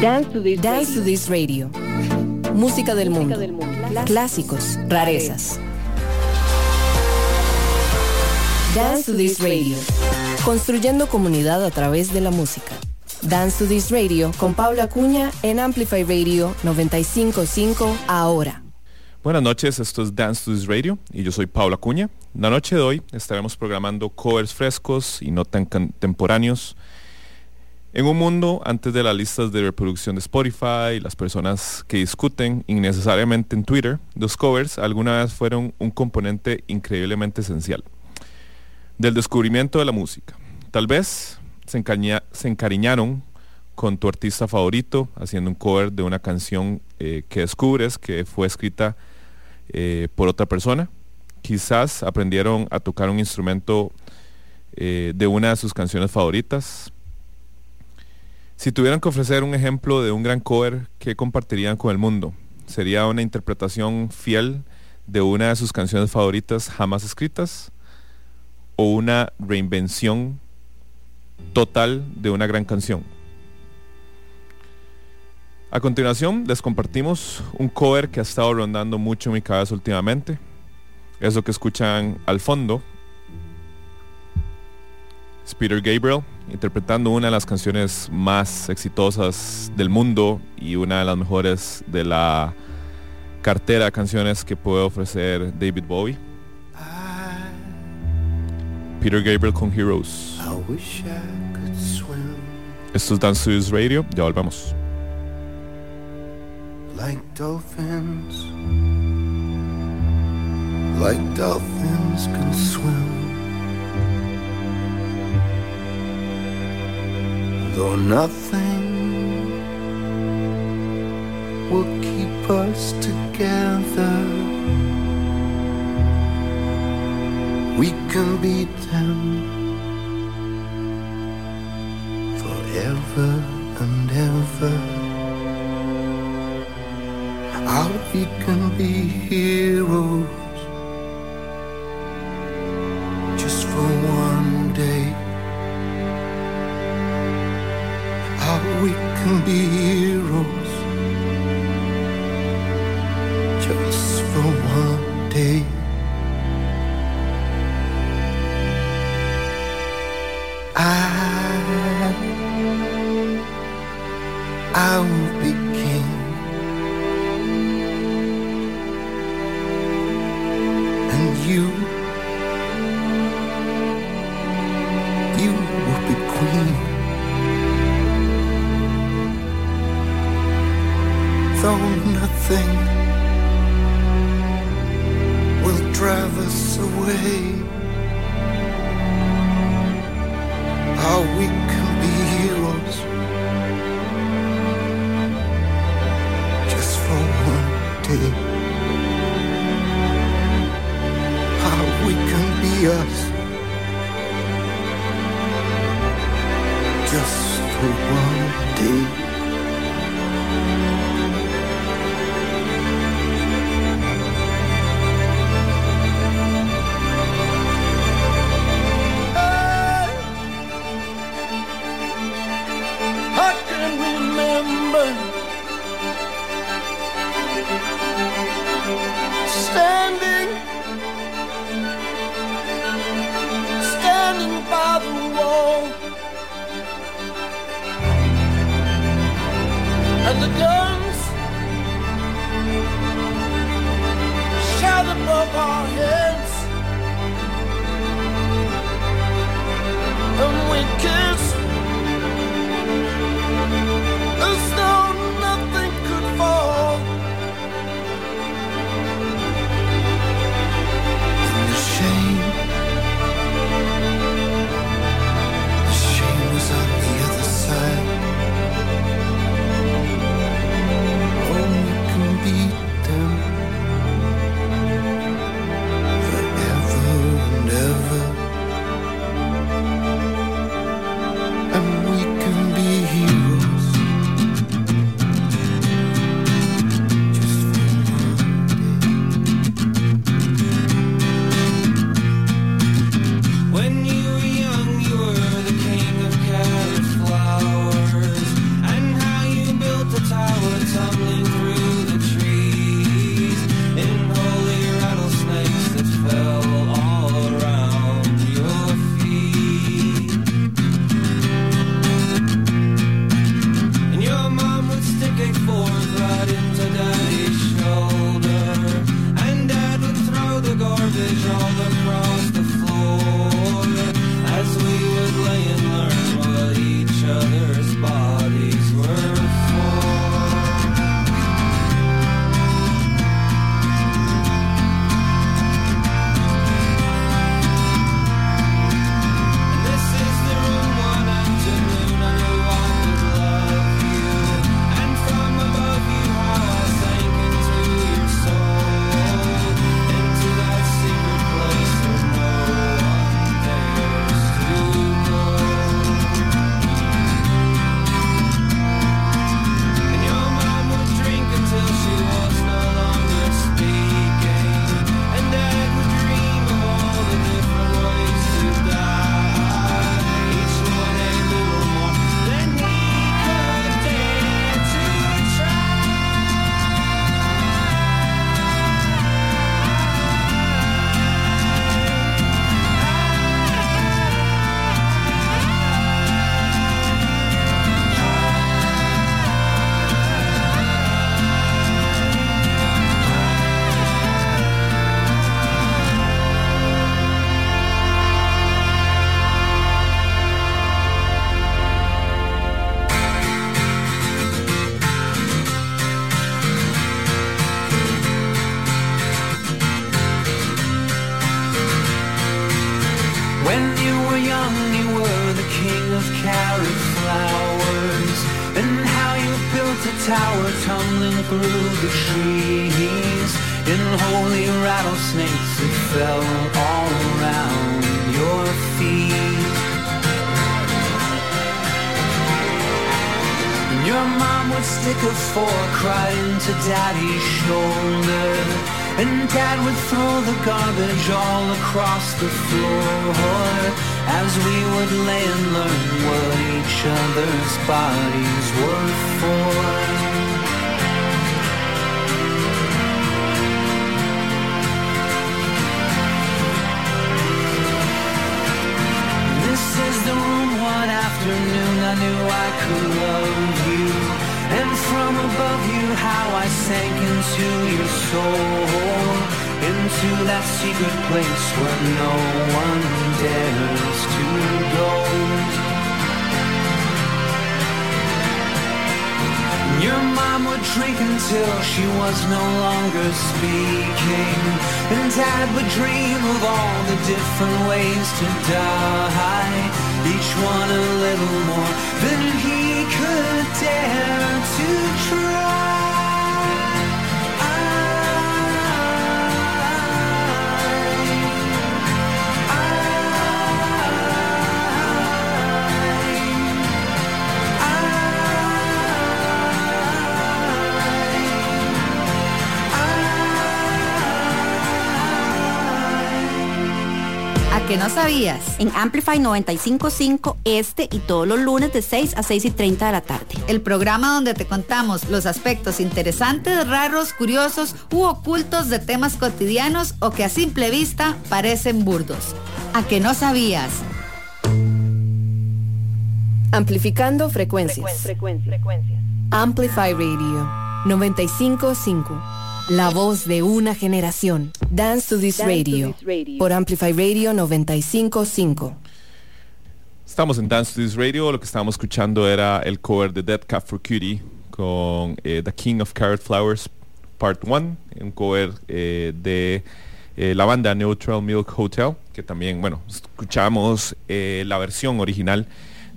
Dance to This, Dance to This Radio. Música del mundo. Clásicos, rarezas. Dance to This Radio. Construyendo comunidad a través de la música. Dance to This Radio con Paula Acuña en Amplify Radio 955 ahora. Buenas noches, esto es Dance to This Radio y yo soy Paula Acuña. La noche de hoy estaremos programando covers frescos y no tan contemporáneos en un mundo antes de las listas de reproducción de Spotify, las personas que discuten innecesariamente en Twitter, los covers alguna vez fueron un componente increíblemente esencial del descubrimiento de la música. Tal vez se, encariñaron con tu artista favorito haciendo un cover de una canción eh, que descubres que fue escrita eh, por otra persona. Quizás aprendieron a tocar un instrumento eh, de una de sus canciones favoritas si tuvieran que ofrecer un ejemplo de un gran cover, ¿qué compartirían con el mundo? ¿Sería una interpretación fiel de una de sus canciones favoritas jamás escritas? ¿O una reinvención total de una gran canción? A continuación les compartimos un cover que ha estado rondando mucho en mi cabeza últimamente. Eso que escuchan al fondo es Peter Gabriel interpretando una de las canciones más exitosas del mundo y una de las mejores de la cartera de canciones que puede ofrecer David Bowie. Peter Gabriel con Heroes. Esto es Dance Radio, ya volvemos. Like dolphins, like dolphins can swim. Though nothing will keep us together, we can beat them forever and ever. How we can be heroes just for one day. We can be heroes just for one day. I, I que no sabías? En Amplify 955 este y todos los lunes de 6 a 6 y 30 de la tarde. El programa donde te contamos los aspectos interesantes, raros, curiosos u ocultos de temas cotidianos o que a simple vista parecen burdos. ¿A que no sabías? Amplificando frecuencias. Amplify Radio 955. La voz de una generación. Dance to this radio. Por Amplify Radio 955. Estamos en Dance to This Radio. Lo que estábamos escuchando era el cover de Dead Cat for Cutie con eh, The King of Carrot Flowers Part 1, un cover eh, de eh, la banda Neutral Milk Hotel, que también, bueno, escuchamos eh, la versión original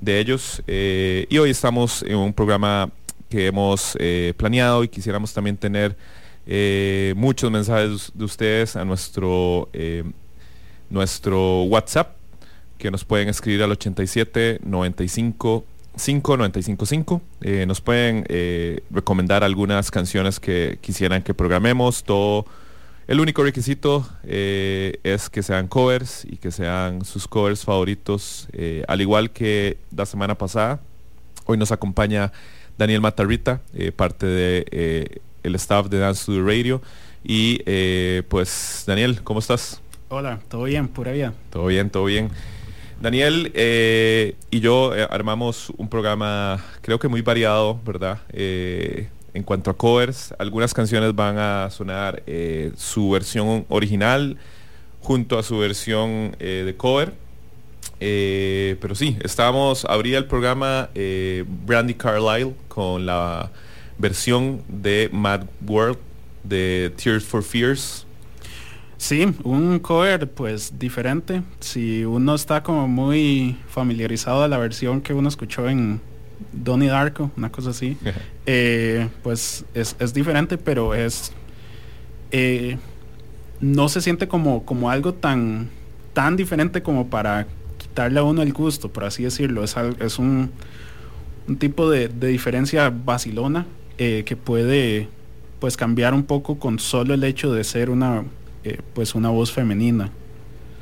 de ellos. eh, y hoy estamos en un programa que hemos eh, planeado y quisiéramos también tener eh, muchos mensajes de ustedes a nuestro, eh, nuestro WhatsApp que nos pueden escribir al 87 95 5 95 5. Eh, nos pueden eh, recomendar algunas canciones que quisieran que programemos. Todo el único requisito es que sean covers y que sean sus covers favoritos. al igual que la semana pasada, hoy nos acompaña Daniel Matarrita, parte de el staff de Dance to the Radio. Y eh, pues Daniel, ¿cómo estás? Hola, ¿todo bien? Pura vida. Todo bien, todo bien. Daniel eh, y yo eh, armamos un programa creo que muy variado, ¿verdad? Eh, en cuanto a covers, algunas canciones van a sonar su versión original junto a su versión de cover. Pero sí, estábamos, abría el programa Brandy Carlisle con la versión de Mad World de Tears for Fears. Sí, un cover pues diferente. Si uno está como muy familiarizado de la versión que uno escuchó en Donnie Darko, una cosa así, eh, pues es, es diferente, pero es... eh, no se siente como, como algo tan, tan diferente como para quitarle a uno el gusto, por así decirlo. Es, es un, un tipo de, de diferencia vacilona eh, que puede pues cambiar un poco con solo el hecho de ser una eh, pues una voz femenina.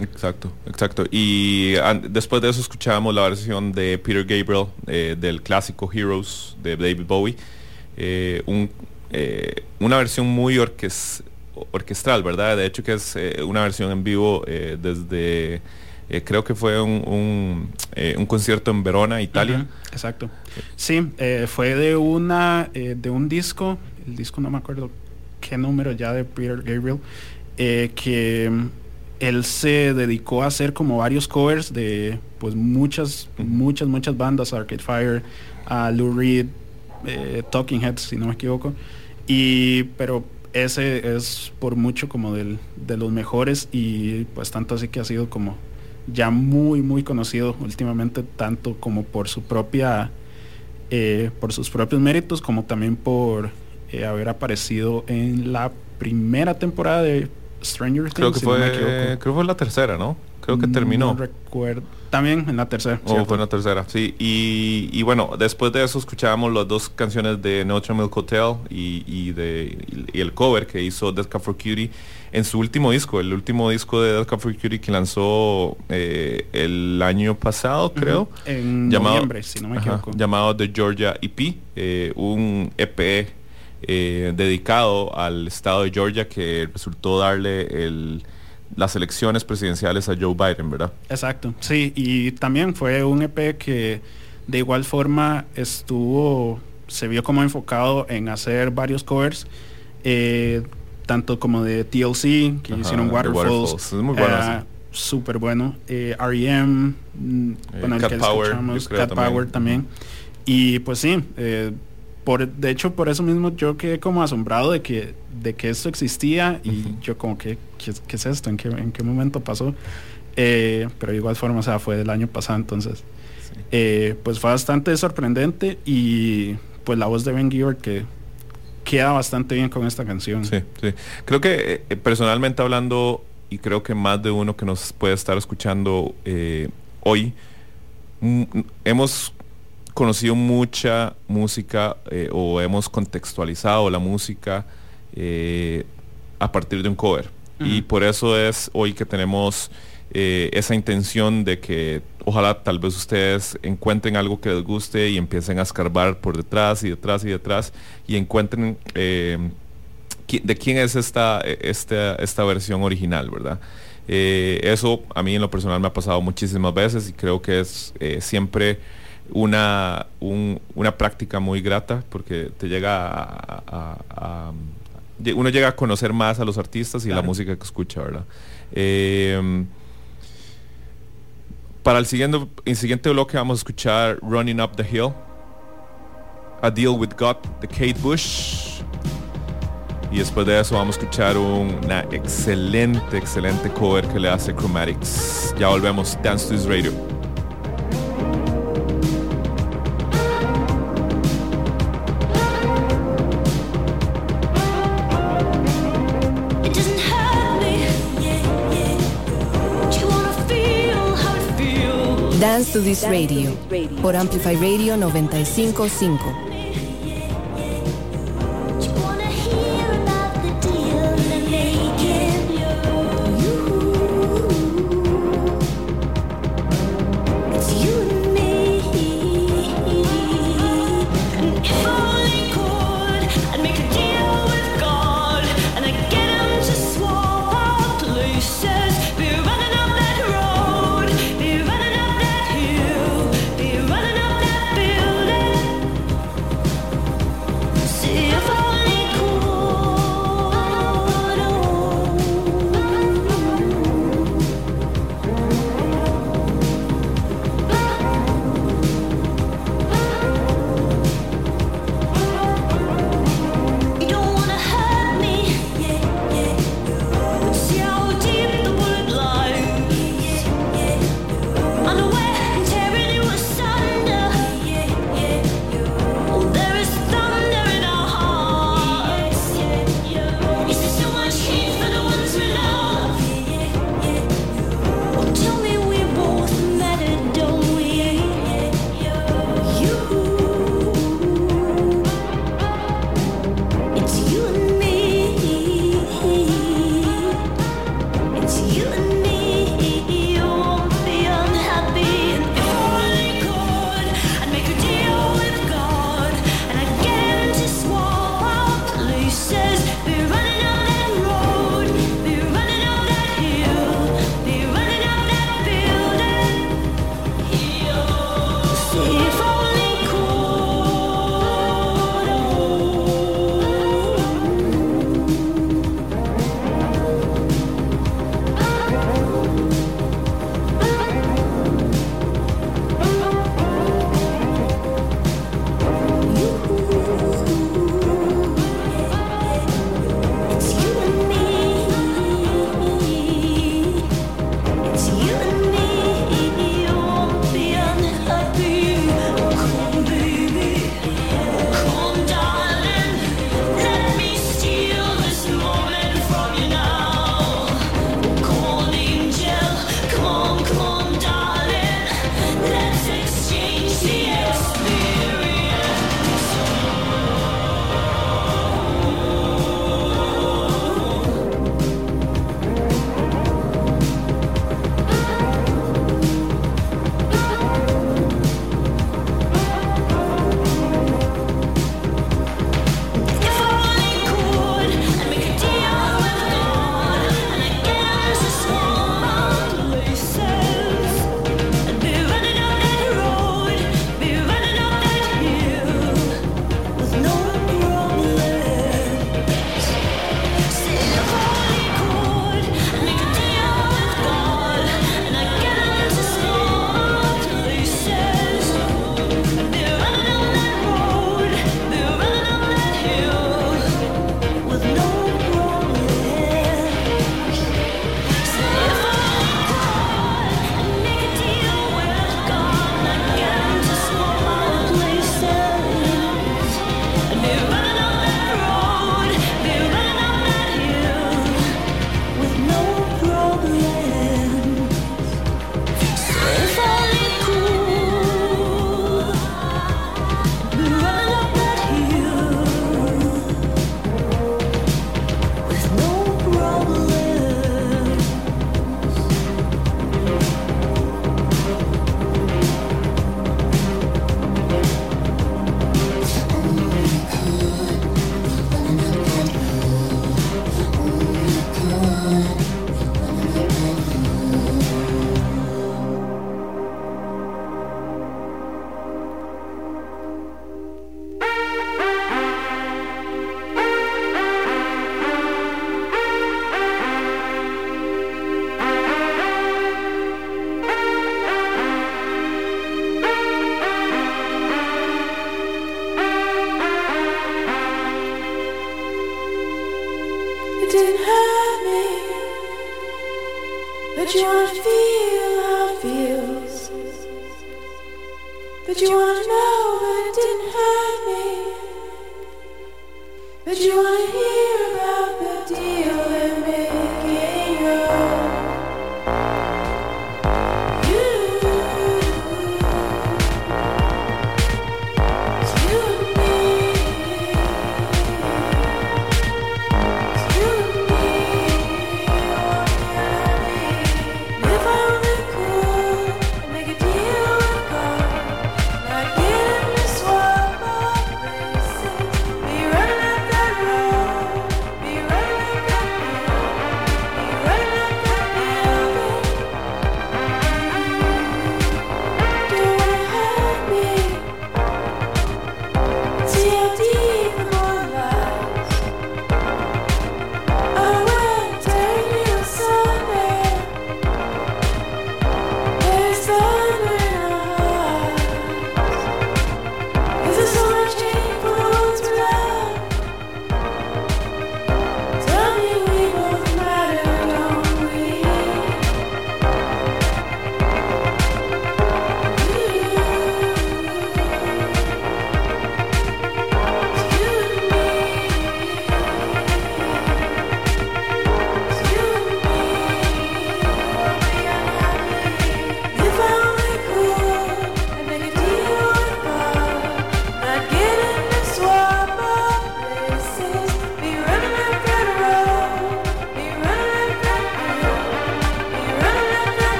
Exacto, exacto. Y después de eso escuchábamos la versión de Peter Gabriel eh, del clásico Heroes de David Bowie. Un, una versión muy orques- orquestral, ¿verdad? De hecho que es una versión en vivo desde, eh, creo que fue un, un, eh, concierto en Verona, Italia. Exacto. Sí, eh, fue de una de un disco, el disco no me acuerdo qué número ya de Peter Gabriel, que él se dedicó a hacer como varios covers de pues muchas, muchas, muchas bandas, Arcade Fire, a Lou Reed, Talking Heads, si no me equivoco. Y pero ese es por mucho como del, de los mejores y pues tanto así que ha sido como ya muy muy conocido últimamente tanto como por su propia eh, por sus propios méritos, como también por eh, haber aparecido en la primera temporada de Stranger Things. Creo que si no fue, creo que fue la tercera, ¿no? Creo que terminó. Recuerdo. También en la tercera. Oh, fue en la tercera, sí. Y, y bueno, después de eso escuchábamos las dos canciones de Notre Milk Hotel y, y de, y el cover que hizo Death Cab for Cutie en su último disco, el último disco de Death Cab for Cutie que lanzó eh, el año pasado, creo. En noviembre, si no me ajá, equivoco. llamado The Georgia EP, eh, un EP eh, dedicado al estado de Georgia que resultó darle el, las elecciones presidenciales a Joe Biden, ¿verdad? Exacto, sí, y también fue un EP que de igual forma estuvo, se vio como enfocado en hacer varios covers, eh, tanto como de TLC, que Ajá, hicieron Waterfalls, Waterfalls, es muy bueno, súper bueno, eh, R.E.M., mm, bueno, el Cat que Power, Cat también. Power también, y pues sí, eh, por, de hecho por eso mismo yo quedé como asombrado de que, de que esto existía y yo como que, ¿qué, qué es esto? ¿En qué, en qué momento pasó? Eh, pero de igual forma, o sea, fue del año pasado, entonces, eh, pues fue bastante sorprendente y pues la voz de Ben Gibbard que queda bastante bien con esta canción. Sí, sí. Creo que eh, personalmente hablando, y creo que más de uno que nos puede estar escuchando eh, hoy, mm, hemos conocido mucha música eh, o hemos contextualizado la música eh, a partir de un cover. Y por eso es hoy que tenemos eh, esa intención de que ojalá tal vez ustedes encuentren algo que les guste y empiecen a escarbar por detrás y detrás y detrás y encuentren de quién es esta, eh, esta, esta versión original, ¿verdad? Eso a mí en lo personal me ha pasado muchísimas veces y creo que es eh, siempre una, un- una práctica muy grata porque te llega a, a- a- lle- uno llega a conocer más a los artistas y la música que escucha, ¿verdad? Eh, para el siguiente, el siguiente bloque vamos a escuchar Running Up the Hill, A Deal with God de Kate Bush. Y después de eso vamos a escuchar una excelente, excelente cover que le hace Chromatics. Ya volvemos, Dance to This Radio. To This Radio por Amplify Radio 955.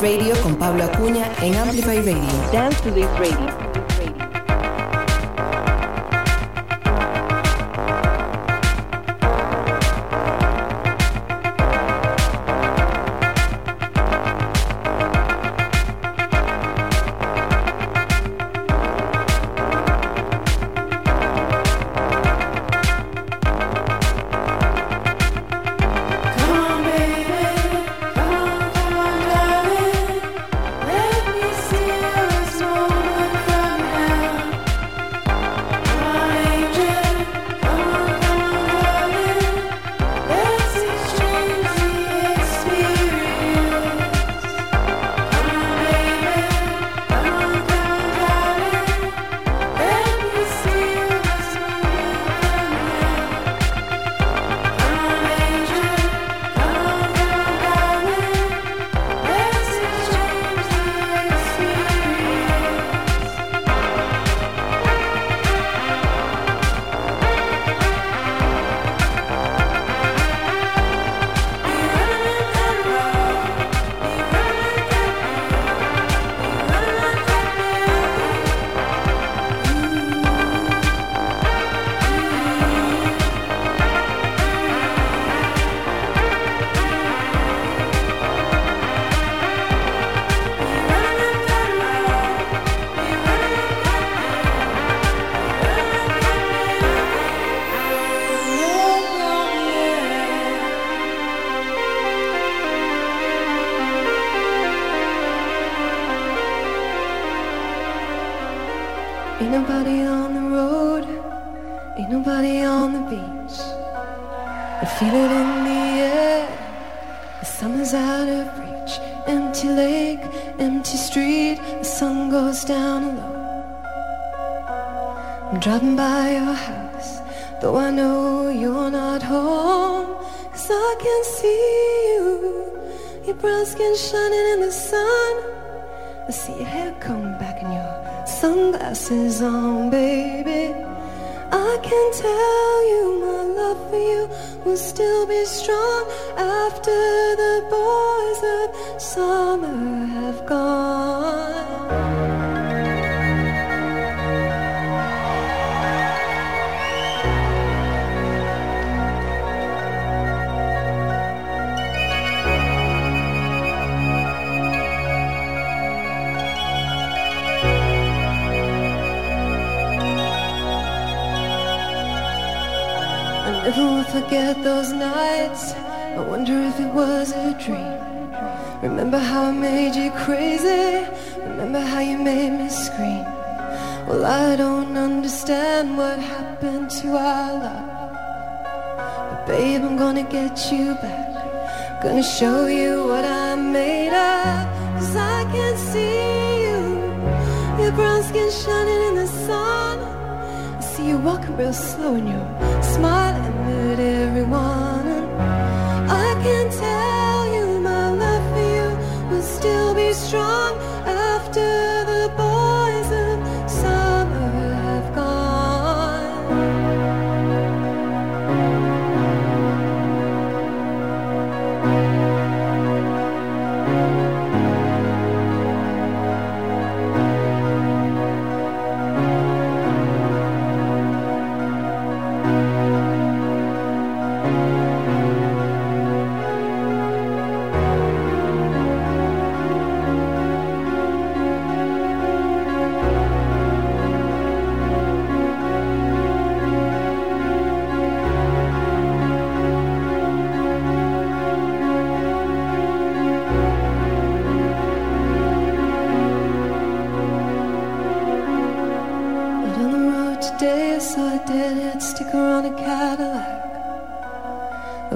radio con Pablo Acuña en Amplify Radio. Dance to this radio. I see your hair comb back and your sunglasses on, baby. I can tell you my love for you will still be strong after the boys of summer have gone. Forget those nights. I wonder if it was a dream. Remember how I made you crazy. Remember how you made me scream. Well, I don't understand what happened to our love. But babe, I'm gonna get you back. Gonna show you what I'm made of. Cause I can see you. Your brown skin shining in the sun. I see you walking real slow and you're smiling everyone. And I can tell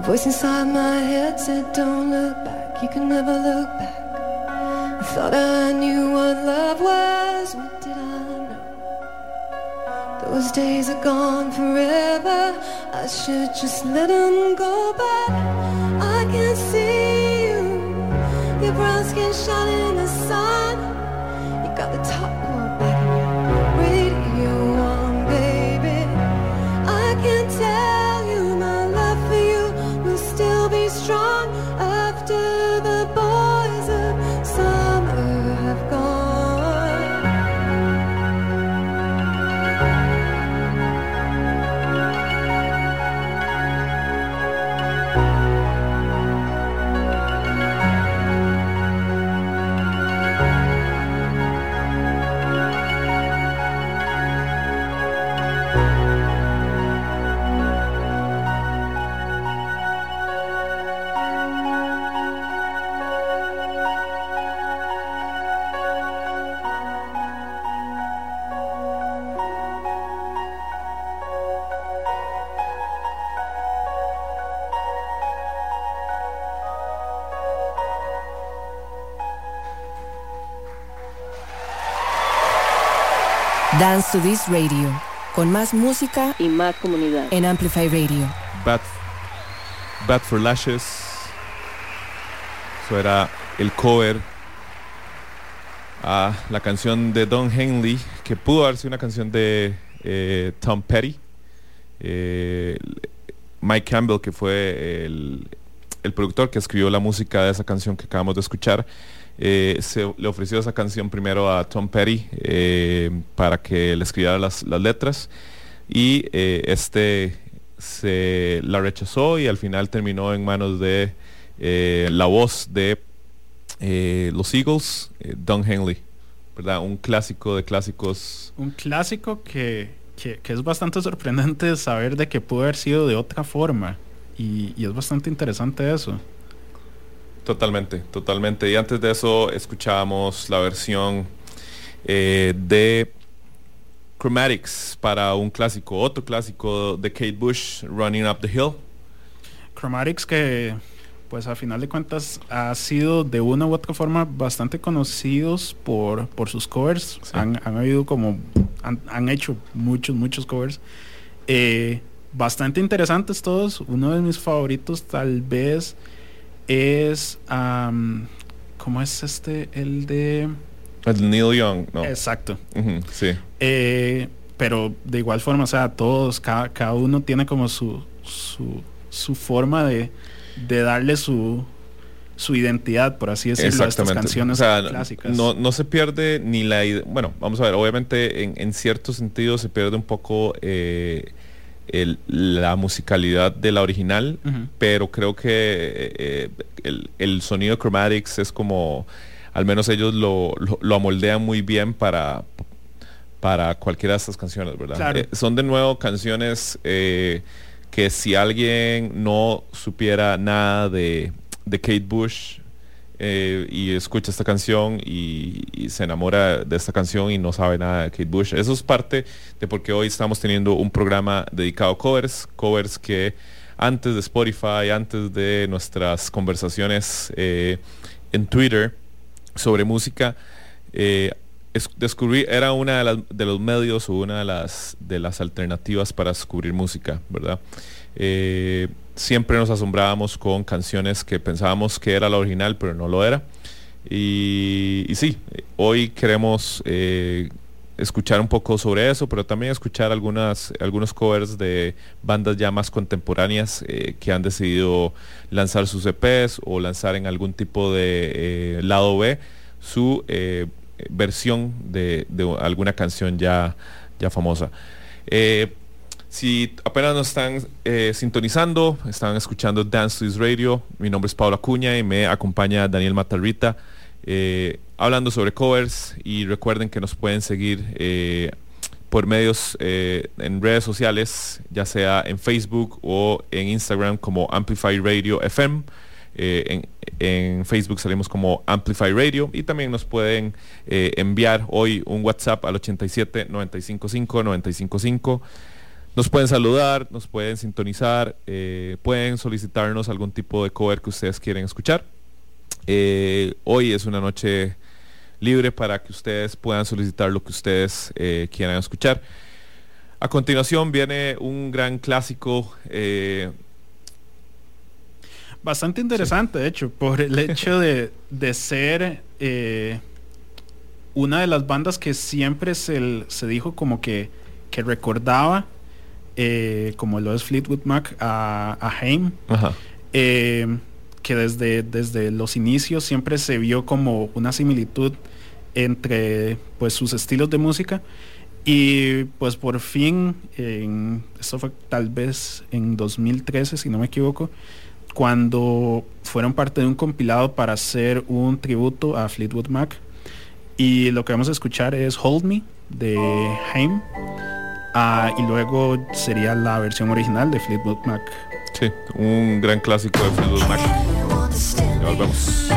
voice inside my head said, Don't look back, you can never look back. I thought I knew what love was, what did I know? Those days are gone forever, I should just let them go back. I can see you, your brown skin shining Dance to This Radio, con más música y más comunidad en Amplify Radio. Bad, Bad for Lashes. Eso era el cover a la canción de Don Henley, que pudo haber sido una canción de eh, Tom Petty. Eh, Mike Campbell, que fue el, el productor que escribió la música de esa canción que acabamos de escuchar, eh, se le ofreció esa canción primero a Tom Petty eh, para que le escribiera las, las letras y eh, este se la rechazó y al final terminó en manos de la voz de los Eagles, Don Henley, ¿verdad? Un clásico de clásicos. Un clásico que, que- es bastante sorprendente saber de que pudo haber sido de otra forma. Y es bastante interesante eso. Totalmente, totalmente. Y antes de eso escuchábamos la versión eh, de Chromatics para un clásico, otro clásico de Kate Bush, Running Up the Hill. Chromatics que pues a final de cuentas ha sido de una u otra forma bastante conocidos por, por sus covers. Sí. Han, han habido como, han, han hecho muchos, muchos covers. Eh, bastante interesantes todos. Uno de mis favoritos tal vez es, am, ¿cómo es este? El de... El Neil Young, no. Exacto. Sí. Eh, pero de igual forma, o sea, todos, cada, cada uno tiene como su, su, su forma de, de darle su, su identidad, por así decirlo, a estas canciones O sea, clásicas. No, no se pierde ni la ide- Bueno, vamos a ver, obviamente en, en cierto sentido se pierde un poco eh, el- la musicalidad de la original, pero creo que eh, el, el sonido de Chromatics es como, al menos ellos lo, lo, lo amoldean muy bien para, para cualquiera de estas canciones, ¿verdad? Claro. Eh, son de nuevo canciones eh, que si alguien no supiera nada de, de Kate Bush eh, y escucha esta canción y, se enamora de esta canción y no sabe nada de Kate Bush, eso es parte de porque hoy estamos teniendo un programa dedicado a covers, covers que antes de Spotify, antes de nuestras conversaciones eh, en Twitter sobre música, eh, es- descubrí, era una de, las- de los medios o una de las, de las alternativas para descubrir música, ¿verdad? Siempre nos asombrábamos con canciones que pensábamos que era la original, pero no lo era. Y, sí, hoy queremos eh, escuchar un poco sobre eso, pero también escuchar algunas, algunos covers de bandas ya más contemporáneas eh, que han decidido lanzar sus EPs o lanzar en algún tipo de eh, lado B su versión de, de alguna canción ya, ya famosa. Si apenas nos están eh, sintonizando, están escuchando Dance to This Radio, mi nombre es Paula Cuña y me acompaña Daniel Matarrita eh, hablando sobre covers y recuerden que nos pueden seguir eh, por medios en redes sociales, ya sea en Facebook o en Instagram como Amplify Radio FM. En, Facebook salimos como Amplify Radio y también nos pueden enviar hoy un WhatsApp al 87 955 955. Nos pueden saludar, nos pueden sintonizar, eh, pueden solicitarnos algún tipo de cover que ustedes quieren escuchar. Eh, hoy es una noche libre para que ustedes puedan solicitar lo que ustedes eh, quieran escuchar. A continuación viene un gran clásico. eh, Bastante interesante, de hecho, por el hecho de, de ser eh, una de las bandas que siempre se, se dijo como que, que recordaba, eh, como lo es Fleetwood Mac, a, a Haim. ajá. eh, que desde, desde los inicios siempre se vio como una similitud entre pues sus estilos de música y pues por fin en, esto fue tal vez en 2013 si no me equivoco cuando fueron parte de un compilado para hacer un tributo a Fleetwood Mac y lo que vamos a escuchar es Hold Me de Haim Ah, y luego sería la versión original de Fleetwood Mac Sí, un gran clásico de Fleetwood Mac. Ya volvemos.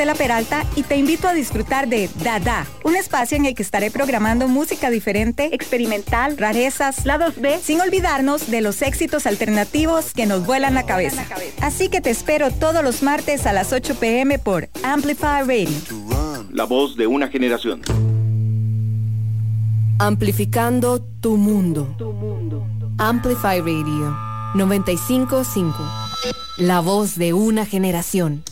Estela Peralta y te invito a disfrutar de Dada, un espacio en el que estaré programando música diferente, experimental, rarezas, lados B, sin olvidarnos de los éxitos alternativos que nos vuelan la cabeza. Así que te espero todos los martes a las 8 pm por Amplify Radio. La voz de una generación. Amplificando tu mundo. Amplify Radio 955. La voz de una generación.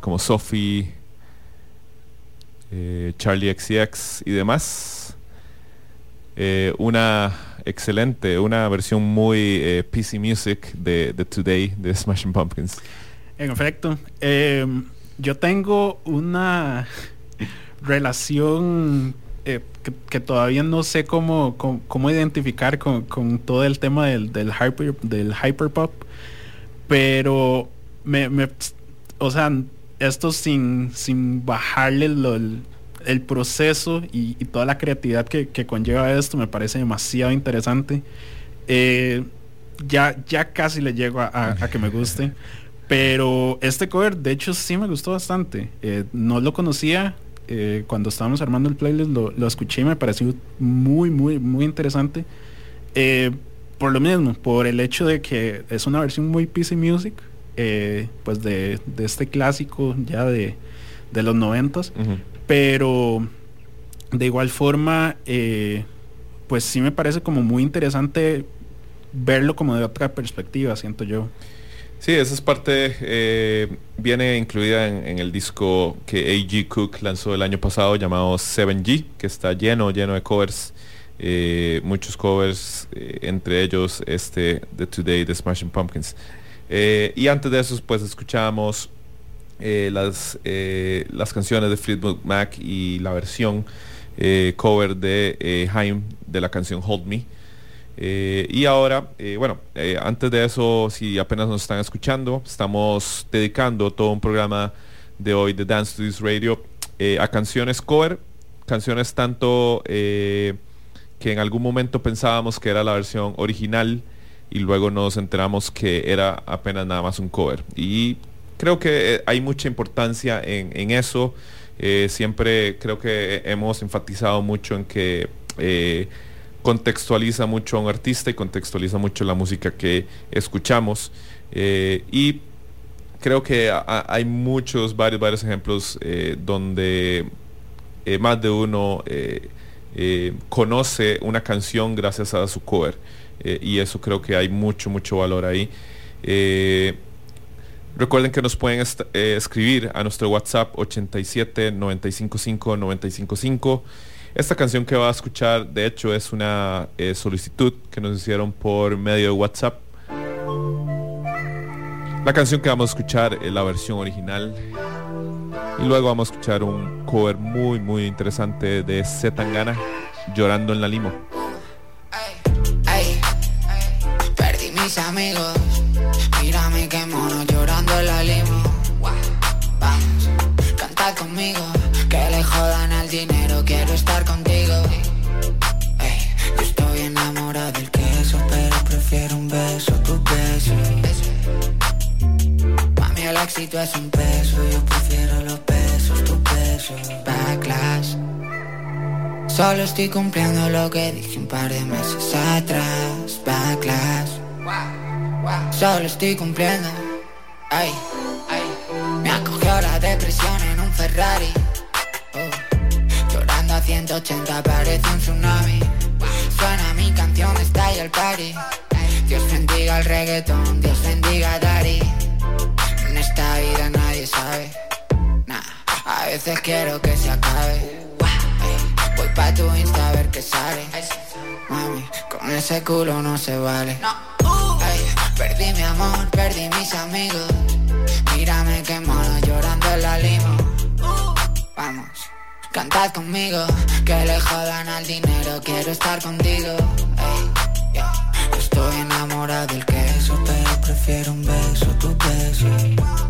Como Sophie, eh, Charlie XCX y demás. Eh, una excelente, una versión muy eh, PC Music de, de Today de Smashing Pumpkins. En efecto, yo tengo una relación que, todavía no sé cómo, cómo, cómo identificar con, con todo el tema del, del, hyper, del hyperpop, pero me, me- o sea, esto sin, sin bajarle lo- el, proceso y, toda la creatividad que, que conlleva esto me parece demasiado interesante. Eh, ya, ya casi le llego a, a- que me guste. Pero este cover, de hecho, sí me gustó bastante. Eh, no lo conocía. eh, cuando estábamos armando el playlist lo, lo escuché y me pareció muy, muy, muy interesante. Por lo mismo, por el hecho de que es una versión muy PC Music, eh, pues de, de este clásico ya de, de los noventas. Pero de igual forma, eh, pues sí me parece como muy interesante verlo como de otra perspectiva, siento yo. Sí, esa es parte, eh, viene incluida en, en el disco que A.G. Cook lanzó el año pasado llamado 7G, que está lleno, lleno de covers, eh, muchos covers, eh, entre ellos este de Today de Smashing Pumpkins. Eh, y antes de eso, pues escuchamos eh, las, eh, las canciones de Fleetwood Mac y la versión cover de Haim de la canción Hold Me. Y ahora, bueno, antes de eso, si apenas nos están escuchando, estamos dedicando todo un programa de hoy de Dance to This Radio a canciones cover, canciones tanto que en algún momento pensábamos que era la versión original y luego nos enteramos que era apenas nada más un cover. Y creo que eh, hay mucha importancia en, en eso. Eh, siempre creo que hemos enfatizado mucho en que eh, contextualiza mucho a un artista y contextualiza mucho la música que escuchamos. Y creo que hay muchos, varios, varios ejemplos donde más de uno conoce una canción gracias a su cover. Eh, y eso creo que hay mucho, mucho valor ahí. Eh, Recuerden que nos pueden eh, escribir a nuestro WhatsApp 87 955 955. Esta canción que va a escuchar, de hecho, es una solicitud que nos hicieron por medio de WhatsApp. La canción que vamos a escuchar es la versión original. Y luego vamos a escuchar un cover muy, muy interesante de Z Llorando en la Limo. Mis amigos. Mírame qué mono llorando en la limo. Vamos, canta conmigo. Que le jodan al dinero, quiero estar contigo. Ey, yo estoy enamorado del queso, pero prefiero un beso, tu beso. Mami, el éxito es un peso, yo prefiero los besos, tus besos. Backlash. Solo estoy cumpliendo lo que dije un par de meses atrás. Backlash. Solo estoy cumpliendo. Me acogió la depresión en un Ferrari. Oh. Llorando a 180 parece un tsunami. Suena mi canción, está ahí el party. Dios bendiga el reggaetón, Dios bendiga a Dari. En esta vida nadie sabe. Nah, a veces quiero que se acabe. Voy pa' tu Insta a ver qué sale. Mami, con ese culo no se vale. Ey, perdí mi amor, perdí mis amigos. Mírame qué mono llorando en la limo. Vamos, cantad conmigo, que le jodan al dinero, quiero estar contigo. Ey, yeah. Estoy enamorado del queso, pero prefiero un beso, tu beso.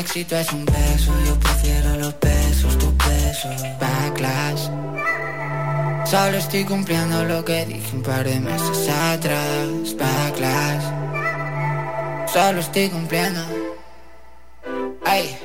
Éxito es un beso, yo prefiero los besos, tus besos. Backlash. Solo estoy cumpliendo lo que dije un par de meses atrás. Backlash. Solo estoy cumpliendo. Ay.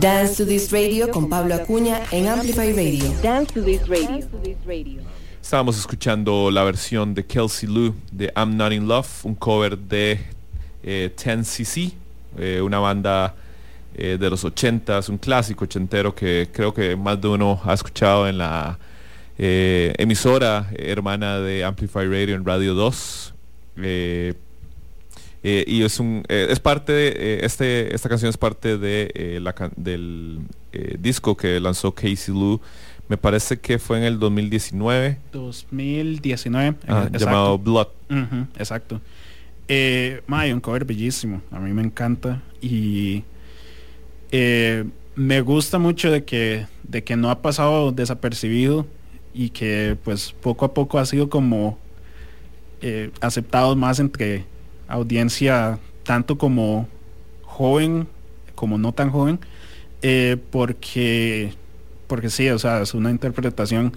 Dance to This Radio con Pablo Acuña en Amplify Radio. Dance to this radio. Estábamos escuchando la versión de Kelsey Lou de I'm Not In Love, un cover de eh, 10cc, eh, una banda eh, de los 80s, un clásico ochentero que creo que más de uno ha escuchado en la eh, emisora hermana de Amplify Radio en Radio 2. Eh, eh, y es un eh, es parte de, eh, este esta canción es parte de la del disco que lanzó Casey Lou me parece que fue en el 2019 2019. Ah, llamado exacto. Blood Ujú, exacto. Eh, mae, un cover bellísimo. A mí me encanta. Y me gusta mucho de que, de que no ha pasado desapercibido y que pues poco a poco ha sido como aceptado más entre audiencia tanto como joven como no tan joven eh, porque porque sí o sea es una interpretación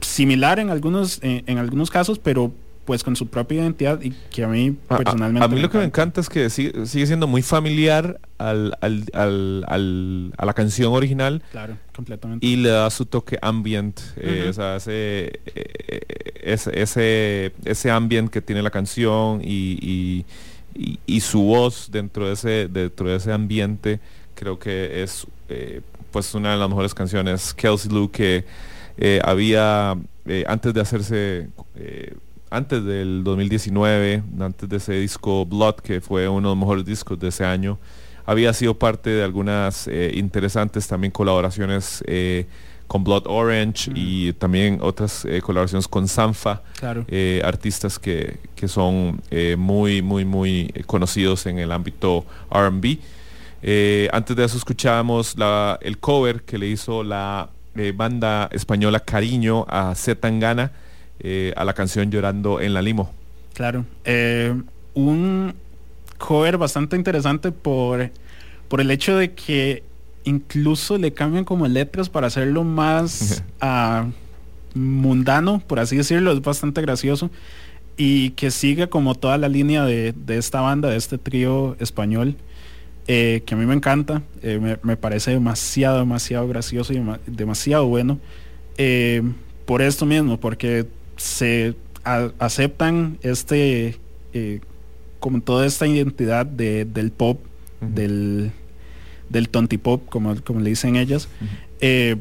similar en algunos en, en algunos casos pero pues con su propia identidad y que a mí a- personalmente a, mí lo que me encanta. es que sigue, sigue siendo muy familiar al, al- al- al- a la canción original claro completamente y le da su toque ambient, eh, Ujú. o sea, ese, eh, ese, ese, ese ambient que tiene la canción y, y- y- y su voz dentro de ese, dentro de ese ambiente, creo que es eh, pues una de las mejores canciones. Kelsey Lou que eh, había, antes de hacerse, antes del 2019, antes de ese disco Blood, que fue uno de los mejores discos de ese año, había sido parte de algunas eh, interesantes también colaboraciones eh, con Blood Orange y también otras eh, colaboraciones con Sanfa, Claro. artistas que, que son muy, muy, muy conocidos en el ámbito RB. Antes de eso escuchábamos la- el cover que le hizo la banda española Cariño a Z Tangana eh, a la canción Llorando en la Limo. Claro. Eh, un cover bastante interesante por, por el hecho de que incluso le cambian como letras para hacerlo más ah, mundano, por así decirlo. Es bastante gracioso. Y que sigue como toda la línea de, de esta banda, de este trío español. eh, que a mí me encanta. eh, me, me parece demasiado, demasiado gracioso y dema- demasiado bueno. eh, por esto mismo, porque se a- aceptan este eh, como toda esta identidad de, del pop, del, del tontipop, como, como le dicen ellas. eh,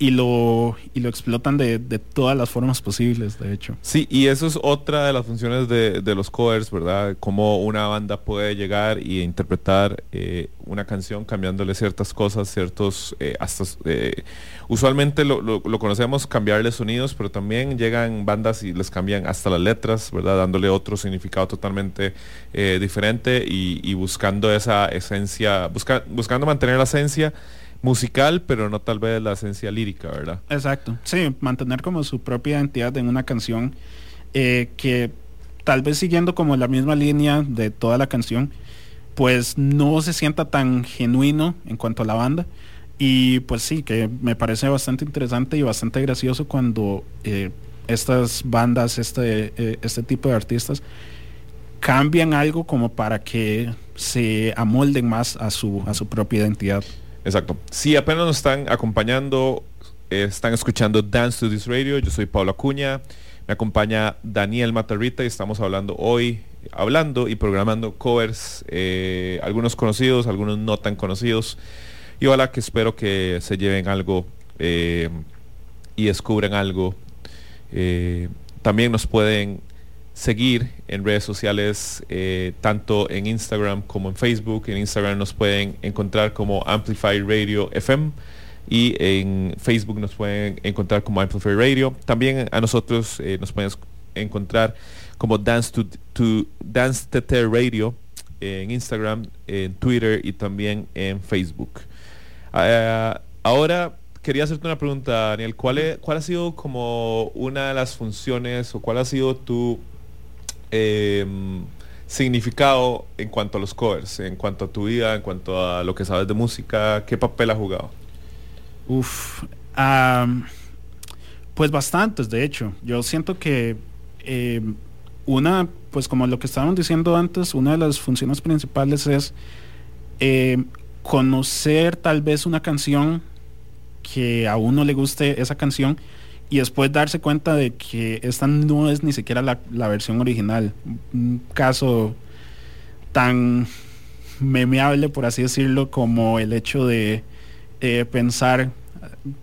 y lo, y lo explotan de, de todas las formas posibles, de hecho. Sí, y eso es otra de las funciones de, de los covers, ¿verdad? Cómo una banda puede llegar y interpretar eh, una canción cambiándole ciertas cosas, ciertos, eh, hasta, eh, usualmente lo, lo- lo conocemos cambiarle sonidos, pero también llegan bandas y les cambian hasta las letras, ¿verdad? Dándole otro significado totalmente eh, diferente y, y buscando esa esencia, busca- buscando mantener la esencia musical, pero no tal vez la esencia lírica, ¿verdad? Exacto. Sí, mantener como su propia identidad en una canción eh, que tal vez siguiendo como la misma línea de toda la canción, pues no se sienta tan genuino en cuanto a la banda. Y pues sí, que me parece bastante interesante y bastante gracioso cuando eh, estas bandas, este, eh, este tipo de artistas, cambian algo como para que se amolden más a su, a su propia identidad. Exacto. Si apenas nos están acompañando, eh, están escuchando Dance to This Radio, yo soy Pablo Acuña, me acompaña Daniel Matarrita y estamos hablando hoy, hablando y programando covers, eh, algunos conocidos, algunos no tan conocidos, y ojalá que espero que se lleven algo eh, y descubran algo. También nos pueden seguir en redes sociales, eh, tanto en Instagram como en Facebook. En Instagram nos pueden encontrar como Amplify Radio FM y en Facebook nos pueden encontrar como Amplify Radio. También a nosotros eh, nos pueden encontrar como Dance to, to Dance TT Radio en Instagram, en Twitter y también en Facebook. Ah, ahora quería hacerte una pregunta, Daniel. ¿Cuál, es- ¿Cuál ha sido como una de las funciones o cuál ha sido tu em, significado en cuanto a los covers, en cuanto a tu vida, en cuanto a lo que sabes de música? ¿Qué papel ha jugado? Uf, am, pues bastantes, de hecho. Yo siento que eh, una, pues como lo que estábamos diciendo antes, una de las funciones principales es eh, conocer tal vez una canción que a uno le guste esa canción y después darse cuenta de que esta no es ni siquiera la, la versión original. Un caso tan memeable, por así decirlo, como el hecho de eh, pensar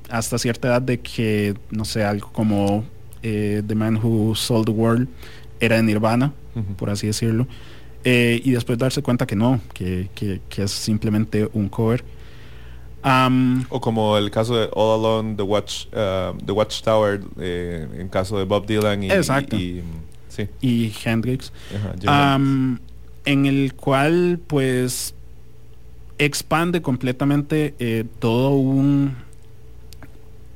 hasta cierta edad de que, no sé, algo como eh, The Man Who Sold the World era de Nirvana, por así decirlo, eh, y después darse cuenta que no, que, que- que es simplemente un cover. O como el caso de All Alone, The Watch, uh, The Watchtower, eh, en caso de Bob Dylan y, Exacto. y- sí, y Hendrix. ajá, en el cual pues expande completamente eh, todo un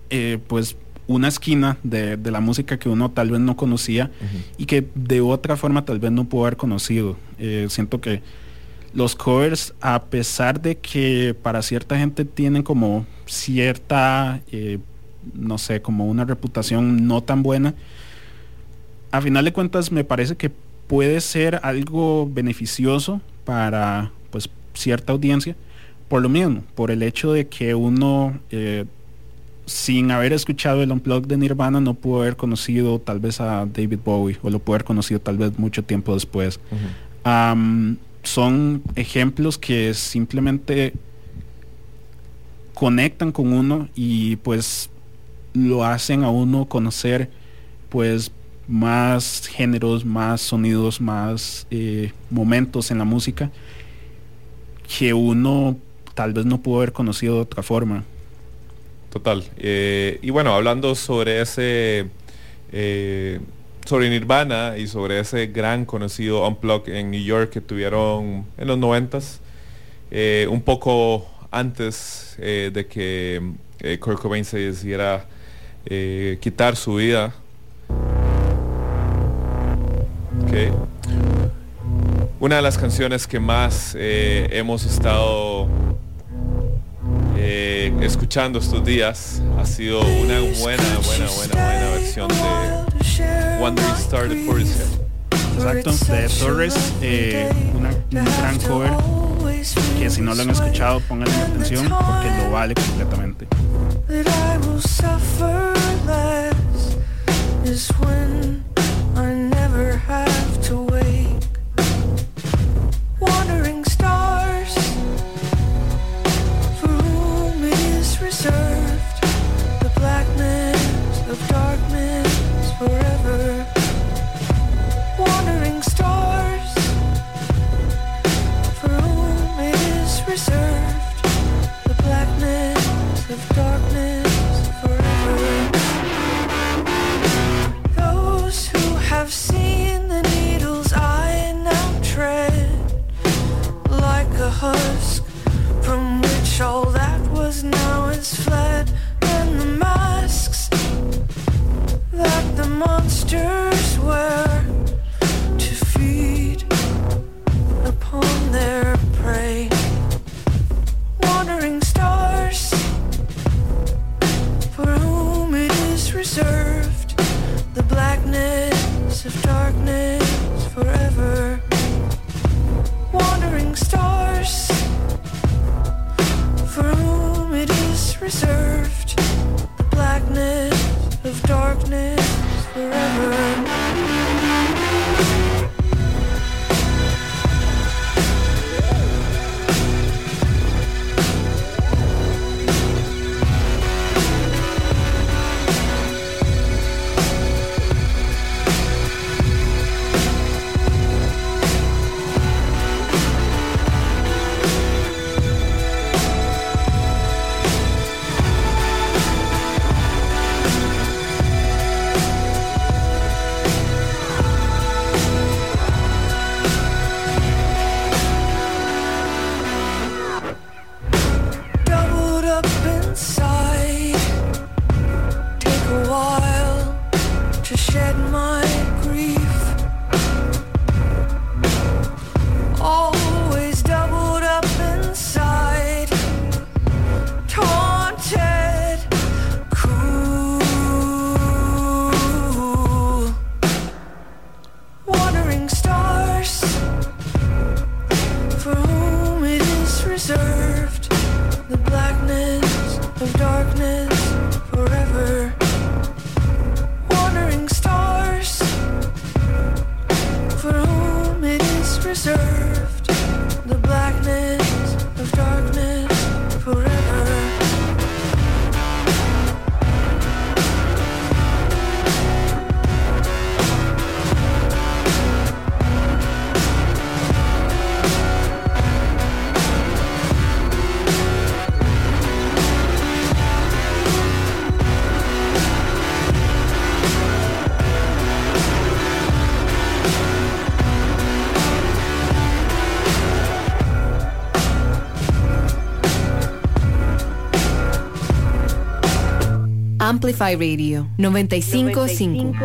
eh, pues una esquina de, de la música que uno tal vez no conocía y que de otra forma tal vez no pudo haber conocido. Eh, siento que los covers, a pesar de que para cierta gente tienen como cierta, eh, no sé, como una reputación no tan buena, a final de cuentas me parece que puede ser algo beneficioso para pues cierta audiencia por lo mismo, por el hecho de que uno eh, sin haber escuchado el unplug de Nirvana no pudo haber conocido tal vez a David Bowie o lo pudo haber conocido tal vez mucho tiempo después. Son ejemplos que simplemente conectan con uno y pues lo hacen a uno conocer pues más géneros, más sonidos, más eh, momentos en la música que uno tal vez no pudo haber conocido de otra forma. Total. Eh, y bueno, hablando sobre ese, eh, sobre Nirvana y sobre ese gran conocido Unplug en New York que tuvieron en los noventas, eh, un poco antes eh, de que eh, Kurt Cobain se decidiera eh, quitar su vida. Ok. Una de las canciones que más eh, hemos estado escuchando estos días ha sido una buena, buena, buena, buena versión de Wandering Star de. Exacto, de Torres, eh, una- un gran cover que si no lo han escuchado pónganle atención porque lo vale completamente. is when I never have to. Monsters wear to feed upon their prey. Wandering stars, for whom it is reserved the blackness of darkness forever. Wandering stars, for whom it is reserved the blackness of darkness forever. Amplify Radio 955.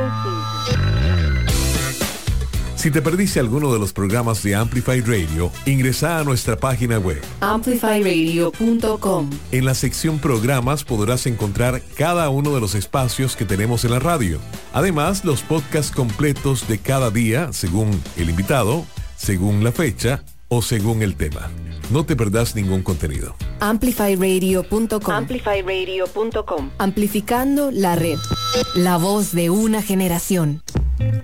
Si te perdiste alguno de los programas de Amplify Radio, ingresa a nuestra página web. Amplifyradio.com. En la sección programas podrás encontrar cada uno de los espacios que tenemos en la radio. Además, los podcasts completos de cada día, según el invitado, según la fecha o según el tema. No te perdás ningún contenido. Amplifyradio.com. Amplifyradio.com. Amplificando la red. La voz de una generación.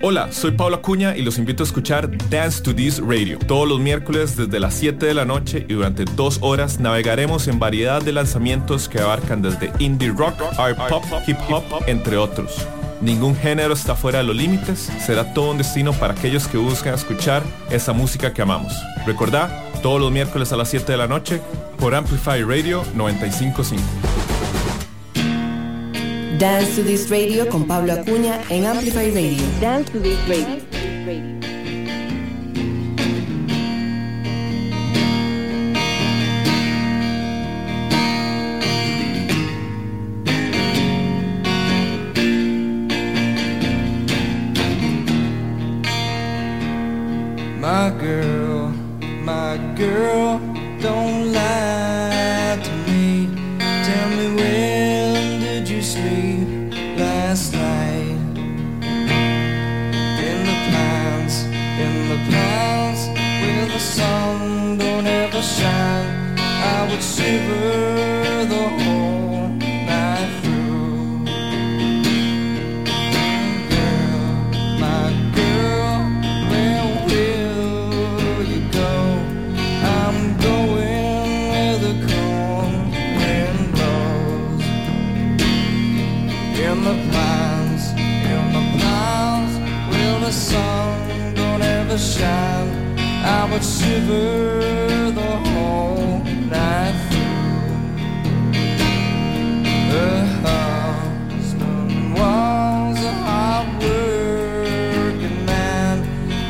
Hola, soy Pablo Acuña y los invito a escuchar Dance to This Radio. Todos los miércoles desde las 7 de la noche y durante dos horas navegaremos en variedad de lanzamientos que abarcan desde indie rock, art pop, hip hop, entre otros. Ningún género está fuera de los límites, será todo un destino para aquellos que buscan escuchar esa música que amamos. Recordá, todos los miércoles a las 7 de la noche por Amplify Radio 955. Dance to This Radio con Pablo Acuña en Amplify Radio. Dance to this radio.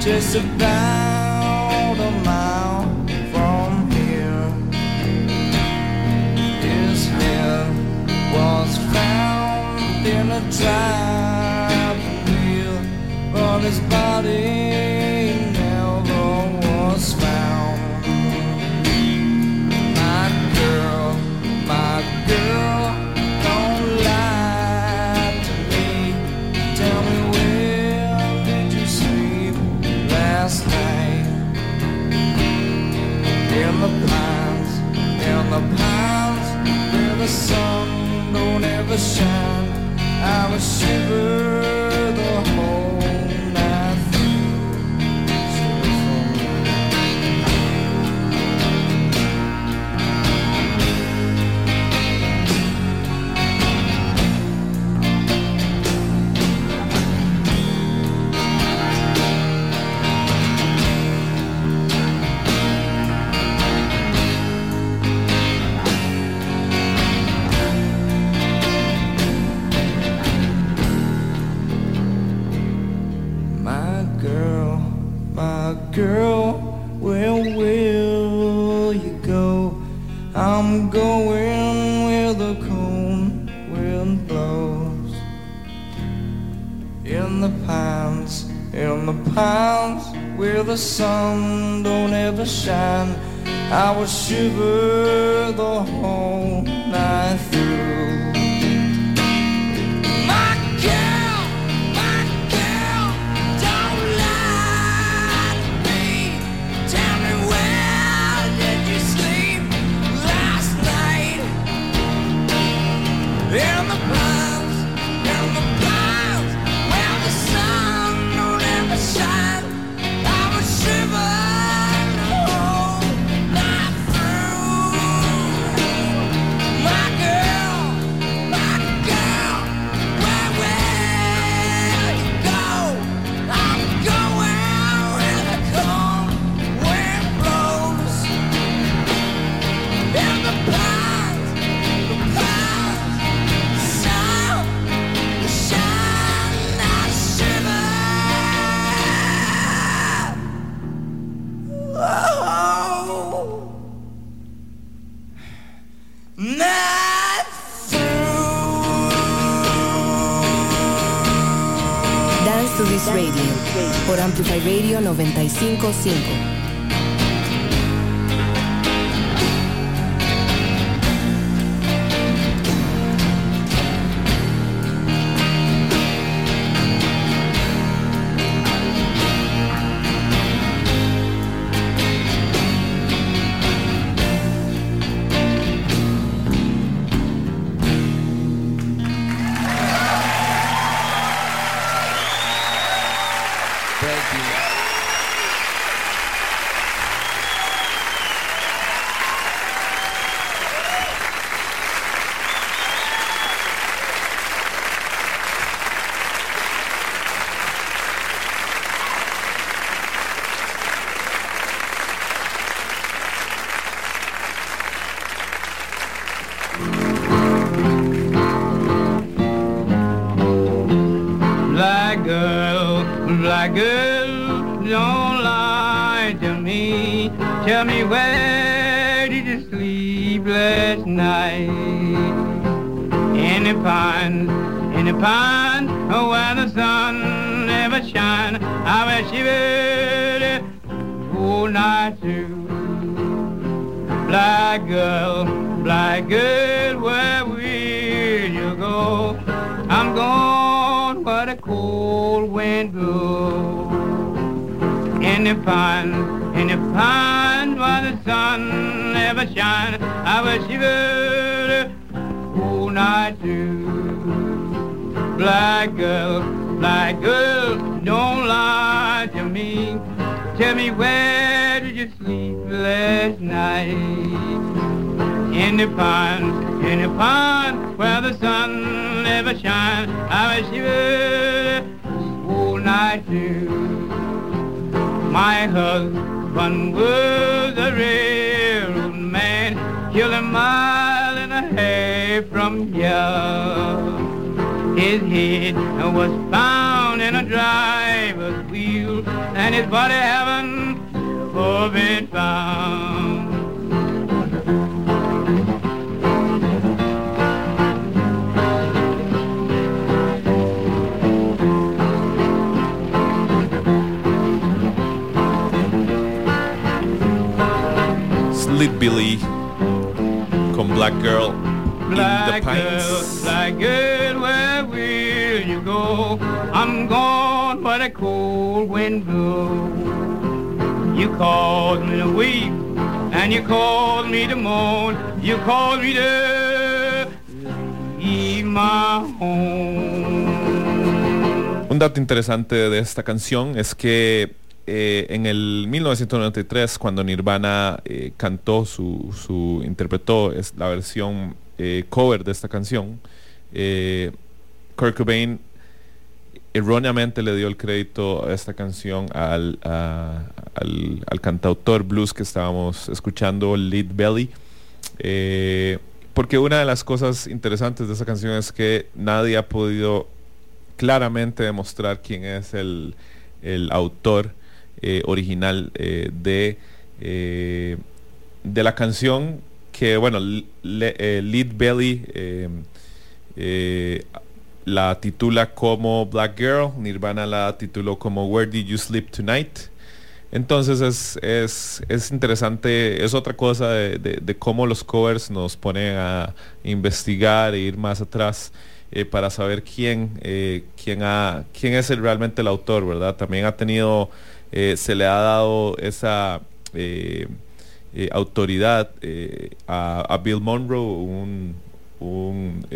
It's about a mile from here. His head was found in a trap a sound. The sun don't ever shine, I will shiver the whole night por Amplify Radio 955. Gone where the cold wind blows. In the pines, in the pines where the sun never shines, I will shiver all night through. Black girl, black girl, don't lie to me. Tell me where did you sleep last night? In the pond, in the pond where the sun never shines, I will shiver all night through. My husband was a railroad man, killed a mile and a half from here. His head was found in a driver's wheel, and his body haven't been found. Slit Billy con Black Girl in the Black girl, Pines. black girl, where will you go? I'm gone where the cold wind blows. You called me to weep, and you called me to moan. You called me to leave my home. Un dato interesante de esta canción es que eh, en el 1993, cuando Nirvana eh, cantó su, su interpretó la versión eh, cover de esta canción, Kurt Cobain erróneamente le dio el crédito a esta canción al, al, al cantautor blues que estábamos escuchando, Lead Belly. Porque una de las cosas interesantes de esta canción es que nadie ha podido claramente demostrar quién es el, el autor eh, original eh, de, eh, de la canción que, bueno, le- Lead Belly la titula como Black Girl, Nirvana la tituló como Where Did You Sleep Tonight. Entonces es, es, es interesante, es otra cosa de, de- cómo los covers nos ponen a investigar e ir más atrás para saber quién, eh, quién, ha, quién es el, realmente el autor, ¿verdad? También ha tenido, eh, se le ha dado esa eh, eh, autoridad a, Bill Monroe, un,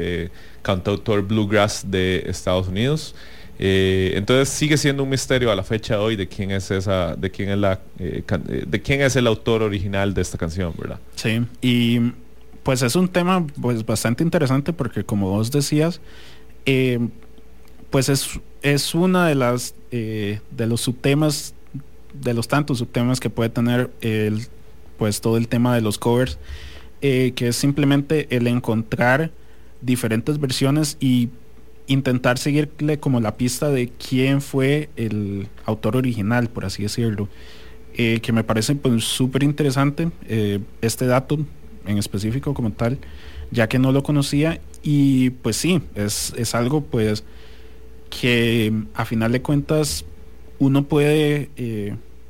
cantautor bluegrass de Estados Unidos. Entonces sigue siendo un misterio a la fecha hoy de quién es esa, de quién es la, de quién es el autor original de esta canción, ¿verdad? Sí, y pues es un tema pues bastante interesante porque como vos decías, pues es, es una de las eh, de los subtemas, de los tantos subtemas que puede tener el pues todo el tema de los covers, eh, que es simplemente el encontrar diferentes versiones y intentar seguirle como la pista de quién fue el autor original, por así decirlo. Eh, que me parece pues súper interesante eh, este dato en específico como tal, ya que no lo conocía y pues sí, es, es algo pues que a final de cuentas uno puede,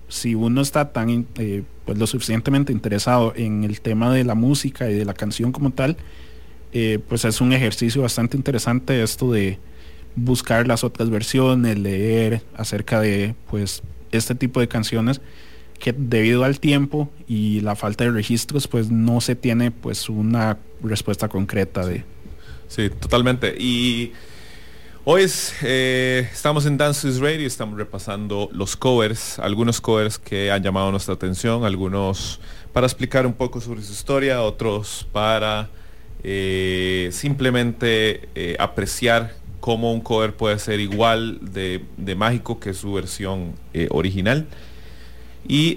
si uno está tan eh, pues lo suficientemente interesado en el tema de la música y de la canción como tal, eh, pues es un ejercicio bastante interesante esto de buscar las otras versiones, leer acerca de pues este tipo de canciones que debido al tiempo y la falta de registros pues no se tiene pues una respuesta concreta de Sí, totalmente. Y hoy eh, estamos en Dance is Radio, estamos repasando los covers, algunos covers que han llamado nuestra atención, algunos para explicar un poco sobre su historia, otros para eh, simplemente eh, apreciar cómo un cover puede ser igual de, mágico que su versión original. Y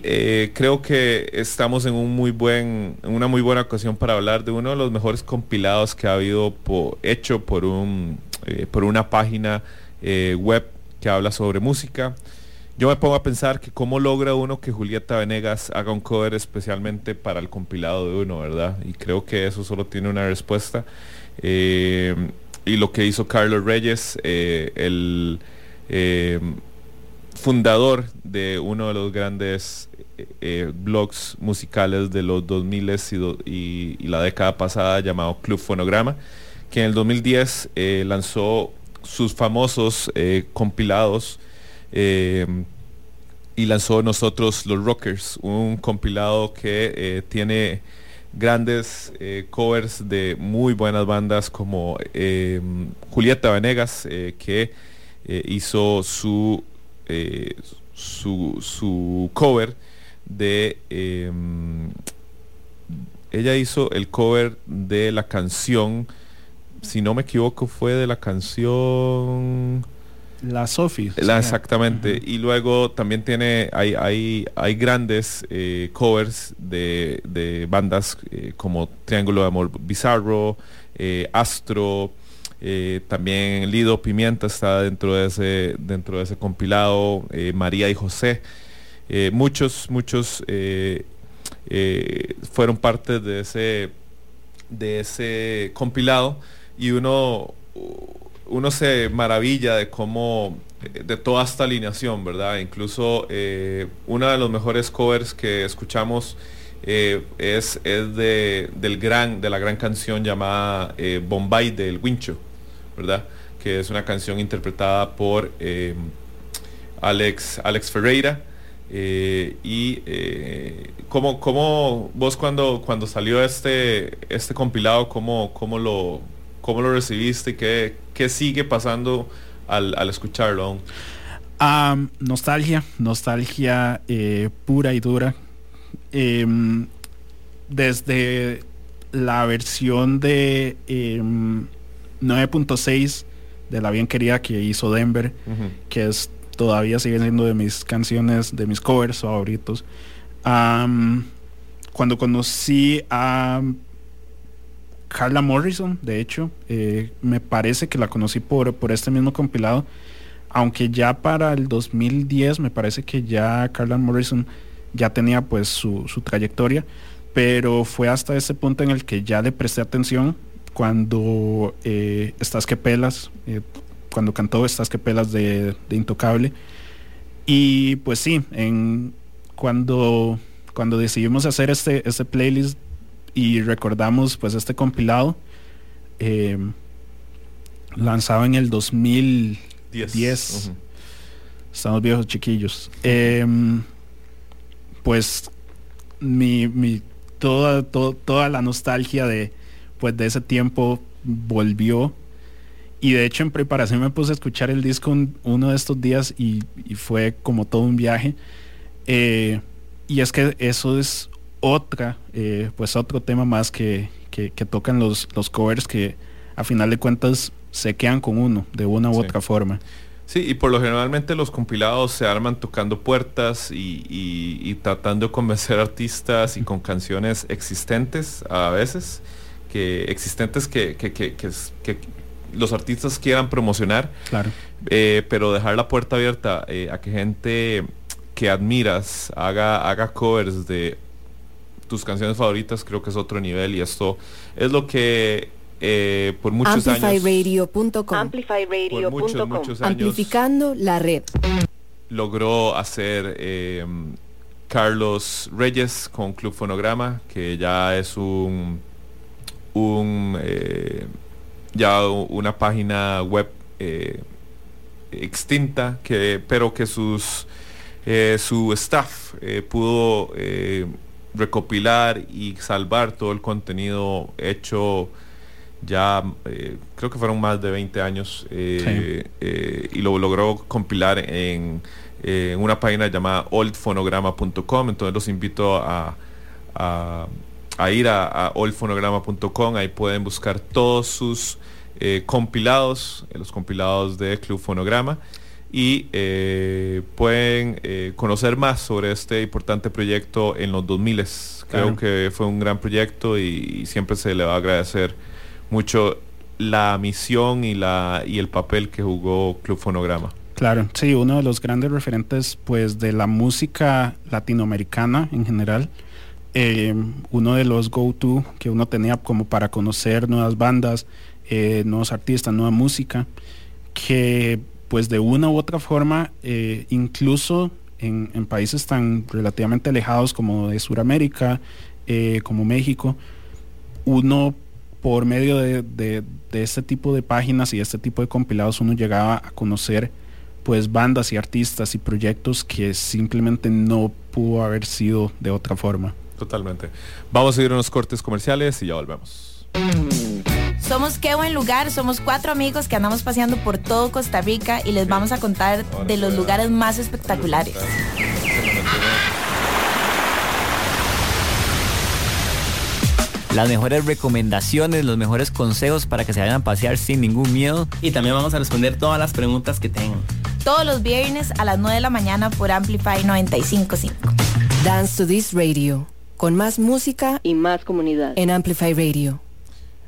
creo que estamos en un muy buen, en una muy buena ocasión para hablar de uno de los mejores compilados que ha habido hecho por un eh, por una página eh, web que habla sobre música. Yo me pongo a pensar que cómo logra uno que Julieta Venegas haga un cover especialmente para el compilado de uno, ¿verdad? Y creo que eso solo tiene una respuesta. Eh, y lo que hizo Carlos Reyes, el fundador de uno de los grandes blogs musicales de los 2000 y, y- y la década pasada llamado Club Fonograma, que en el 2010 eh, lanzó sus famosos eh, compilados eh, y lanzó Nosotros los Rockers, un compilado que tiene grandes covers de muy buenas bandas como Julieta Venegas, que hizo su, su, su cover de... eh, ella hizo el cover de la canción, si no me equivoco, fue de la canción... la Sophie. La, sí. exactamente. Y luego también tiene, hay, hay, hay grandes eh, covers de, de bandas eh, como Triángulo de Amor Bizarro, eh, Astro, también Lido Pimienta está dentro de ese, dentro de ese compilado, María y José. Muchos, muchos fueron parte de ese, de ese compilado y uno, uno se maravilla de cómo, de toda esta alineación, ¿verdad? Incluso eh, uno de los mejores covers que escuchamos eh, es, es de, del gran, de la gran canción llamada eh, Bombay del Wincho, ¿verdad? Que es una canción interpretada por eh, Alex, Alex Ferreira. y eh, ¿cómo, cómo vos cuando, cuando salió este, este compilado, cómo, cómo, lo, cómo lo recibiste? ¿Qué, qué sigue pasando al, al escucharlo aún? Nostalgia, nostalgia eh, pura y dura. Em, desde la versión de em, 9.6 de la bien querida que hizo Denver, que es todavía sigue siendo de mis canciones, de mis covers favoritos. Cuando conocí a Carla Morrison, de hecho, eh, me parece que la conocí por, por este mismo compilado, aunque ya para el 2010 me parece que ya Carla Morrison ya tenía pues su, su trayectoria, pero fue hasta ese punto en el que ya le presté atención cuando eh, Estás que pelas, eh, cuando cantó Estás que pelas de, de Intocable. Y pues sí, en, cuando, cuando decidimos hacer este, este playlist y recordamos pues este compilado, eh, lanzado en el 2010. Diez. Ujú. Estamos viejos chiquillos. Em, pues mi, mi toda, to- toda la nostalgia de pues de ese tiempo volvió. Y de hecho en preparación me puse a escuchar el disco un- uno de estos días y, y fue como todo un viaje. Eh, y es que eso es otra, eh, pues otro tema más que, que, que tocan los, los covers que a final de cuentas se quedan con uno de una u Sí. otra forma. Sí, y por lo generalmente los compilados se arman tocando puertas y, y- y tratando de convencer artistas y con canciones existentes a veces, que existentes que, que- que- que los artistas quieran promocionar, Claro. eh, pero dejar la puerta abierta eh, a que gente que admiras haga, haga covers de tus canciones favoritas, creo que es otro nivel y esto es lo que eh, por muchos años... Amplifyradio.com. Por muchos, muchos años Amplificando la red. logró hacer eh, Carlos Reyes con Club Fonograma, que ya es un, un eh, ya una página web eh, extinta, que, pero que sus eh, su staff eh, pudo eh, recopilar y salvar todo el contenido hecho ya eh, creo que fueron más de 20 años eh, eh, y lo logró compilar en, en una página llamada oldfonograma.com entonces los invito a, a- a ir a, a oldfonograma.com ahí pueden buscar todos sus eh, compilados los compilados de Club Fonograma y eh, pueden eh, conocer más sobre este importante proyecto en los 2000 creo Claro. que fue un gran proyecto y, y siempre se le va a agradecer mucho la misión y la y el papel que jugó Club Fonograma. Claro, sí, uno de los grandes referentes pues de la música latinoamericana en general. Eh, uno de los go-to que uno tenía como para conocer nuevas bandas, nuevos artistas, nueva música, que pues de una u otra forma, eh, incluso en, en países tan relativamente alejados como de Sudamérica, eh, como México, uno por medio de, de- este tipo de páginas y este tipo de compilados uno llegaba a conocer pues bandas y artistas y proyectos que simplemente no pudo haber sido de otra forma. Totalmente. Vamos a ir a unos cortes comerciales y ya volvemos. Somos Qué Buen Lugar, somos cuatro amigos que andamos paseando por todo Costa Rica y les vamos a contar de los lugares más espectaculares. Las mejores recomendaciones, los mejores consejos para que se vayan a pasear sin ningún miedo. Y también vamos a responder todas las preguntas que tengan. Todos los viernes a las 9 de la mañana por Amplify 955. Dance to this radio. Con más música y más comunidad. En Amplify Radio.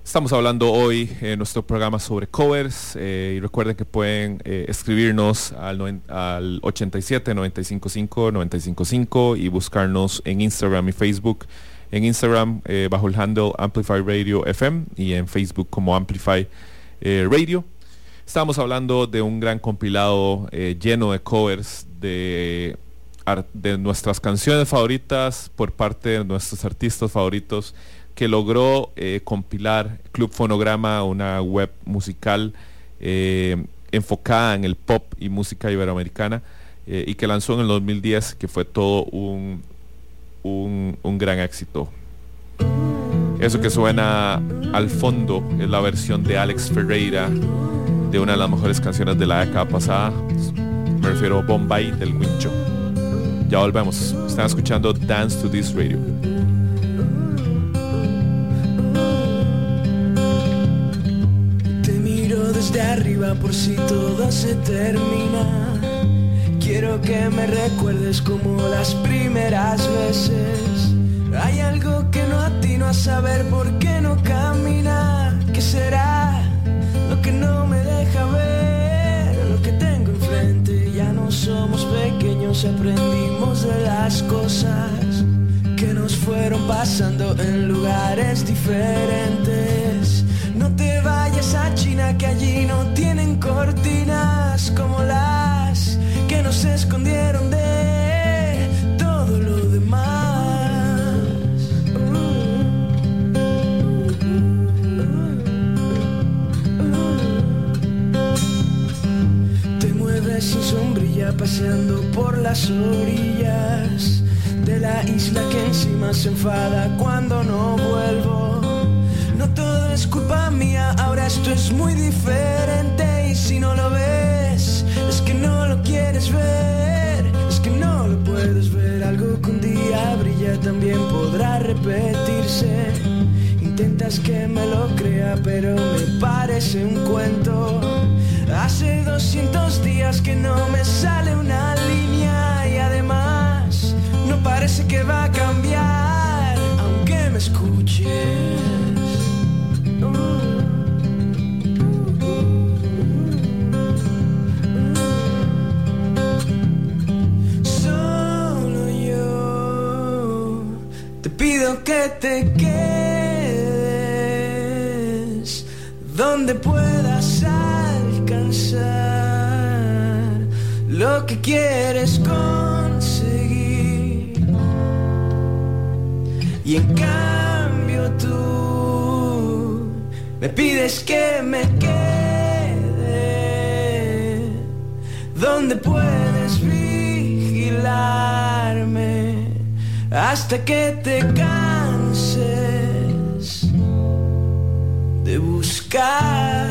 Estamos hablando hoy en nuestro programa sobre covers eh, y recuerden que pueden eh, escribirnos al, noven- al 87 955 955 y buscarnos en Instagram y Facebook. En Instagram eh, bajo el handle Amplify Radio FM y en Facebook como Amplify Radio. Estamos hablando de un gran compilado lleno de covers de nuestras canciones favoritas por parte de nuestros artistas favoritos que logró eh, compilar Club Fonograma, una web musical eh, enfocada en el pop y música iberoamericana eh, y que lanzó en el 2010, que fue todo un, un, un gran éxito. Eso que suena al fondo es la versión de Alex Ferreira de una de las mejores canciones de la década pasada. Me refiero a Bombay del Wincho. Ya volvemos. Están escuchando Dance to This Radio. Arriba por si todo se termina. Quiero que me recuerdes como las primeras veces. Hay algo que no atino a saber por qué no camina. ¿Qué será lo que no me deja ver? Lo que tengo enfrente. Ya no somos pequeños, aprendimos de las cosas que nos fueron pasando en lugares diferentes. No te vayas a China que allí no tienen cortinas como las que nos escondieron de todo lo demás. Te mueves sin sombrilla paseando por las orillas de la isla que encima se enfada cuando no vuelvo. Es culpa mía, ahora esto es muy diferente y si no lo ves es que no lo quieres ver, es que no lo puedes ver. Algo que un día brilla también podrá repetirse. Intentas que me lo crea, pero me parece un cuento. Hace 200 días que no me sale una línea y además no parece que va a cambiar, aunque me escuches. Que te quedes donde puedas alcanzar lo que quieres conseguir. Y en cambio tú me pides que me quede donde puedes vigilarme hasta que te buscar.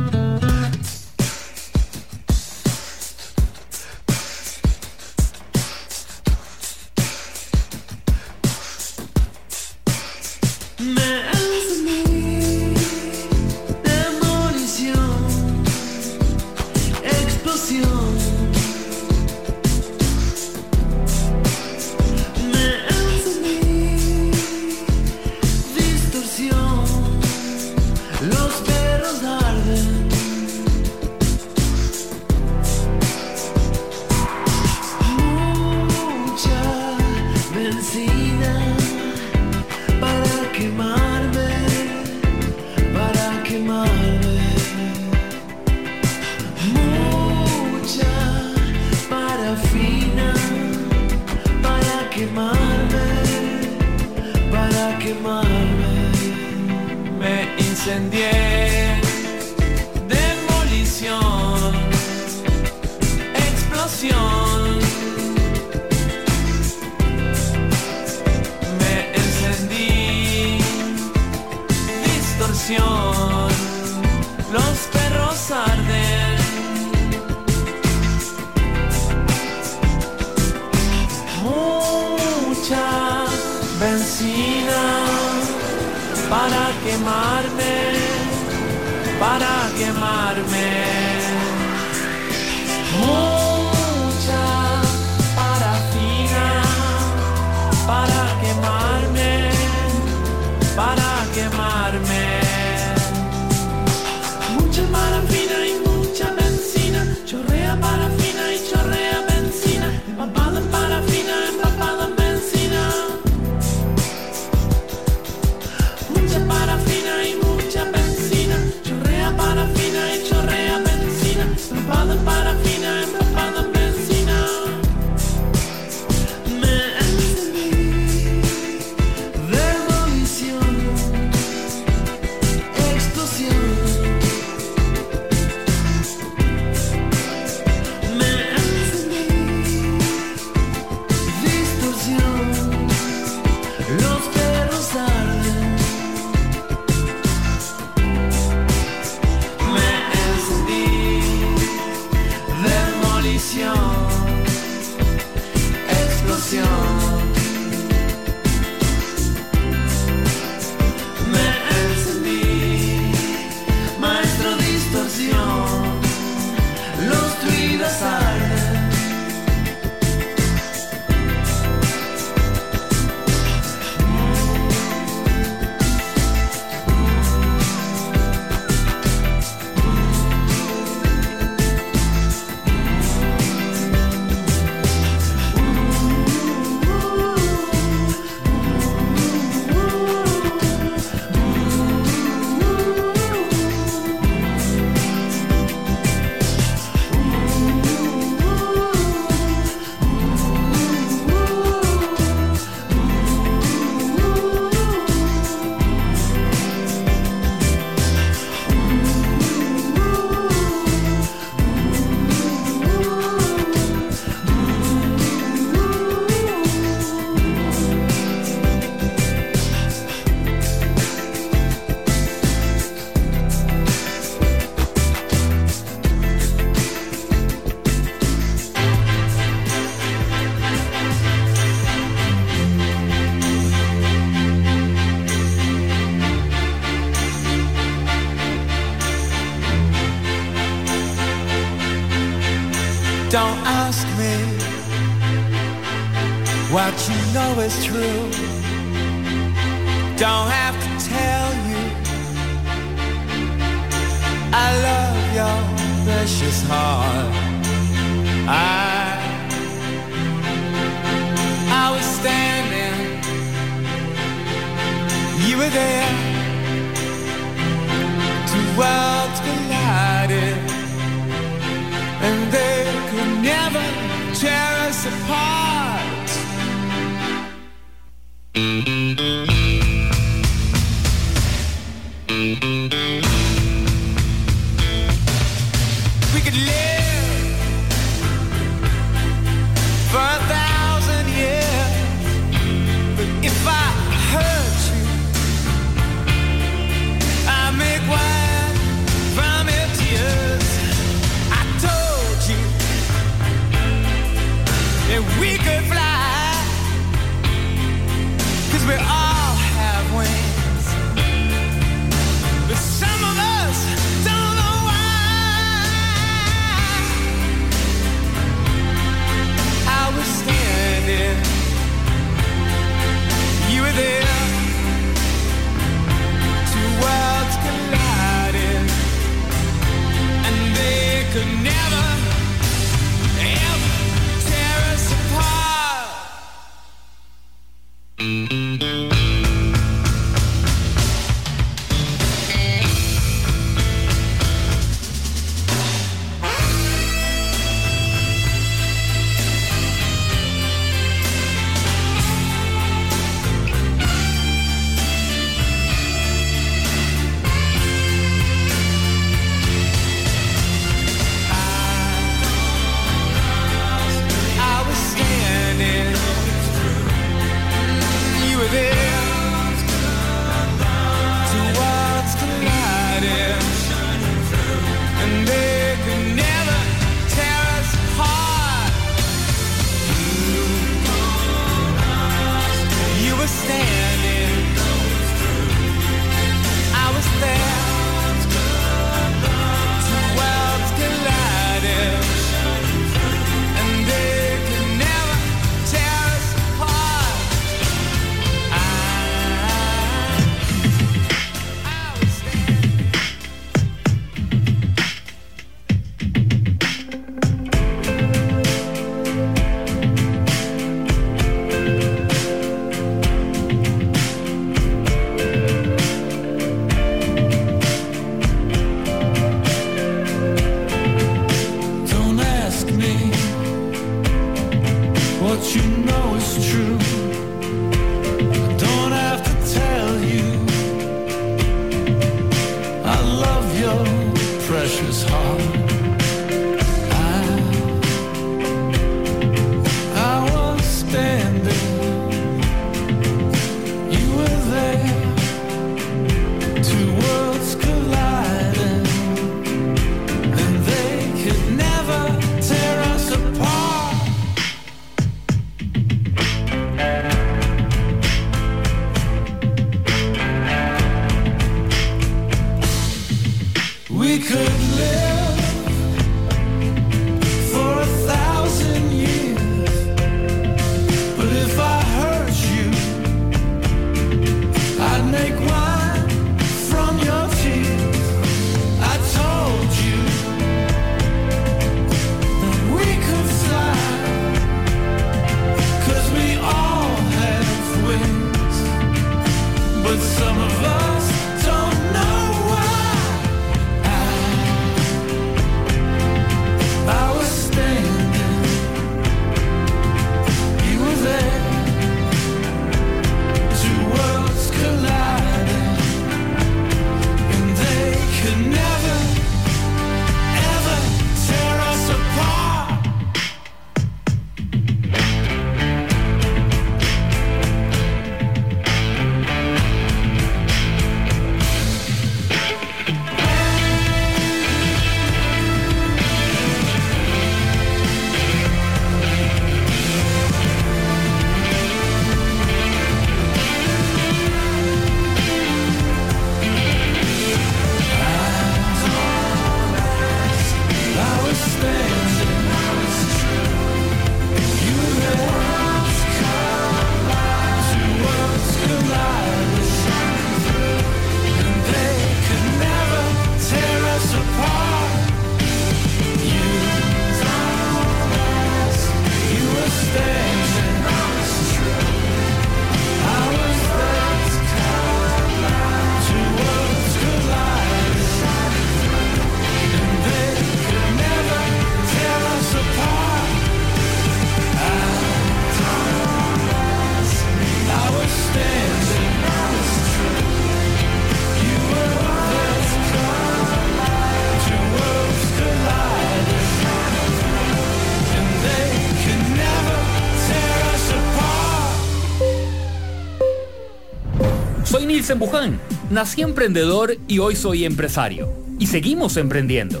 Luis en Buján. Nací emprendedor y hoy soy empresario. Y seguimos emprendiendo.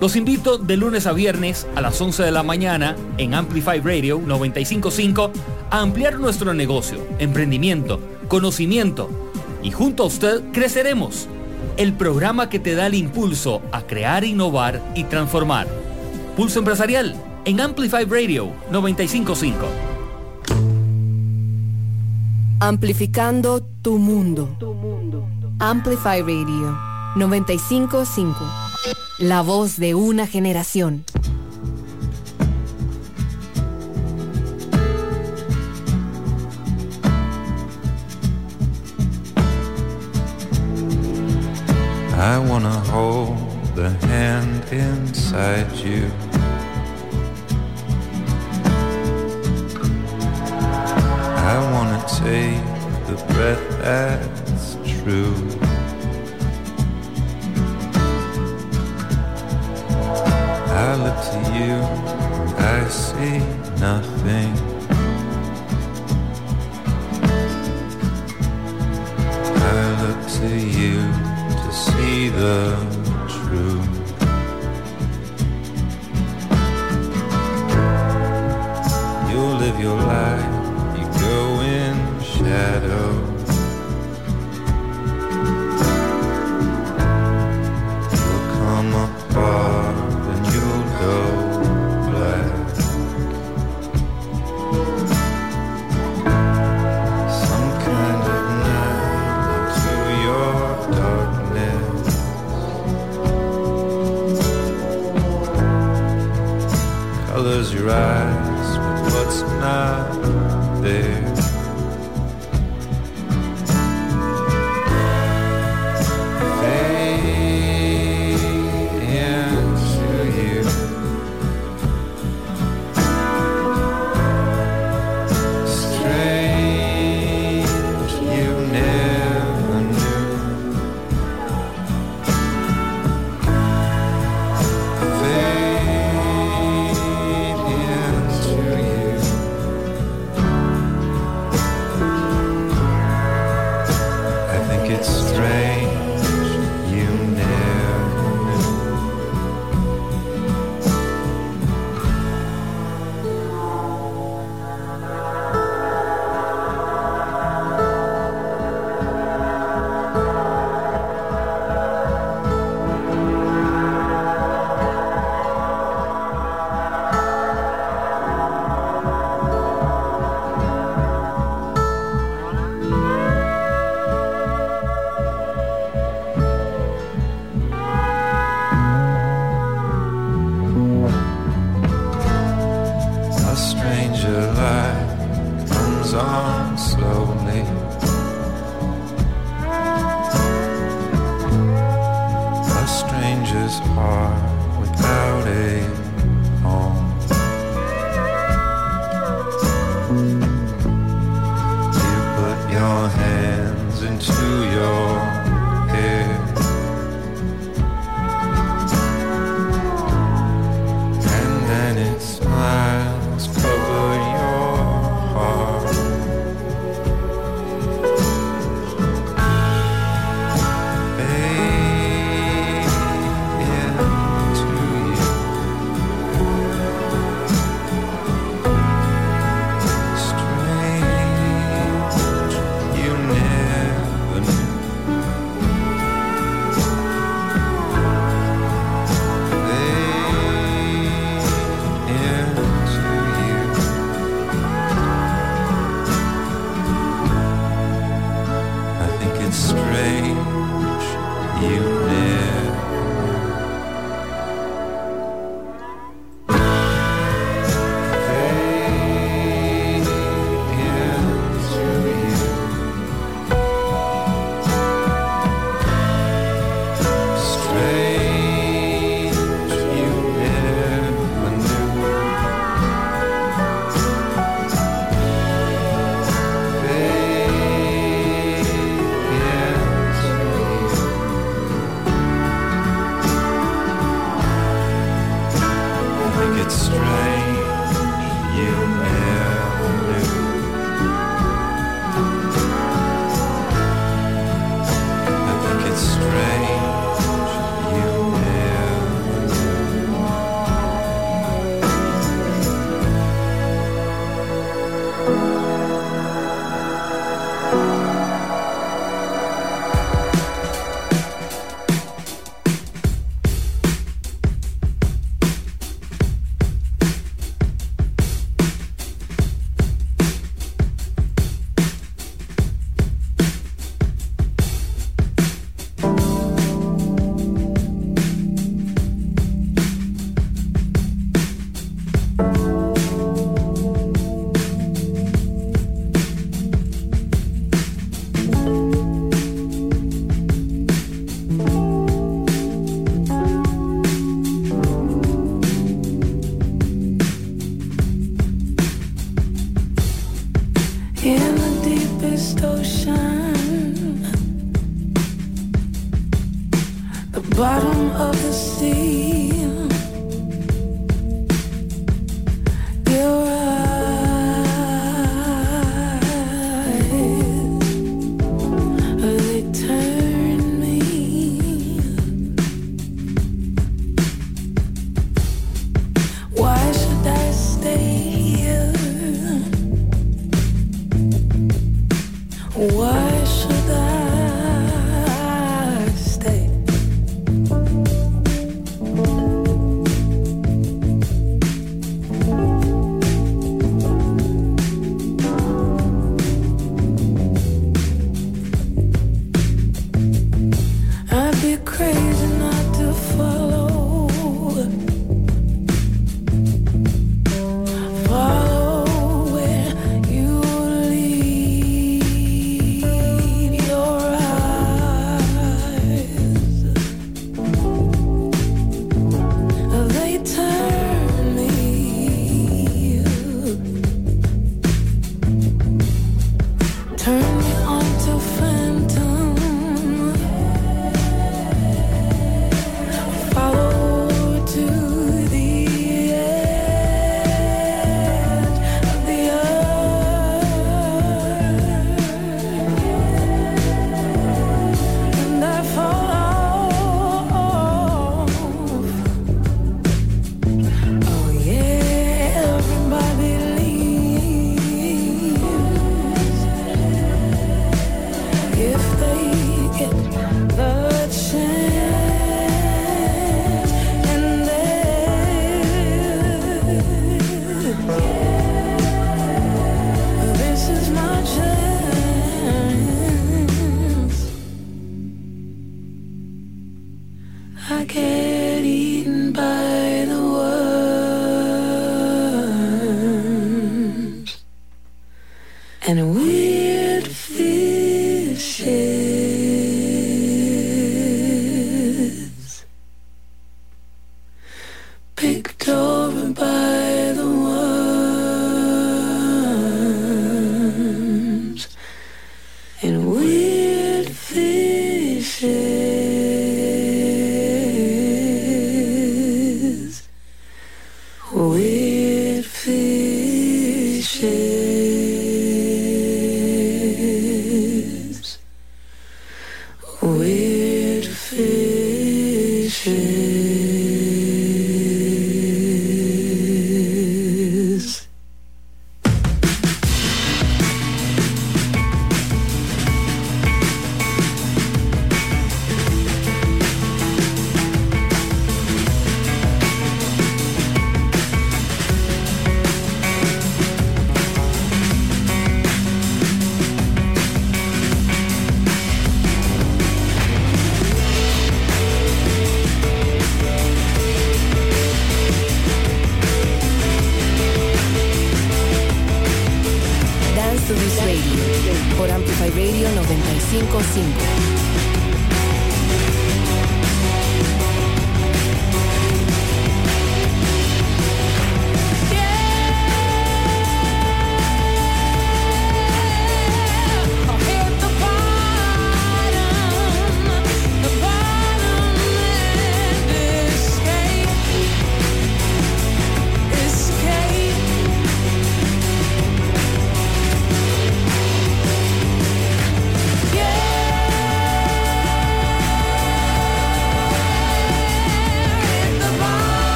Los invito de lunes a viernes a las 11 de la mañana en Amplify Radio 955 a ampliar nuestro negocio, emprendimiento, conocimiento y junto a usted creceremos. El programa que te da el impulso a crear, innovar y transformar. Pulso Empresarial en Amplify Radio 955. Amplificando tu mundo. Amplify Radio 955. La voz de una generación. you to see the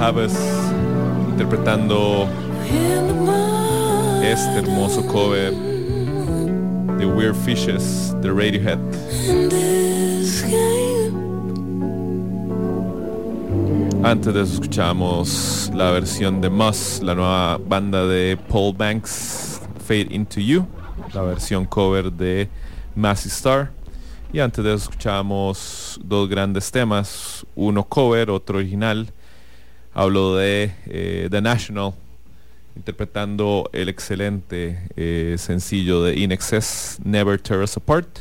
Havas interpretando este hermoso cover de Weird Fishes de Radiohead. Antes de eso escuchamos la versión de Moss, la nueva banda de Paul Banks, Fade Into You, la versión cover de Massey Star. Y antes de eso escuchamos dos grandes temas, uno cover, otro original. Hablo de eh, The National, interpretando el excelente eh, sencillo de In Excess, Never Tear Us Apart.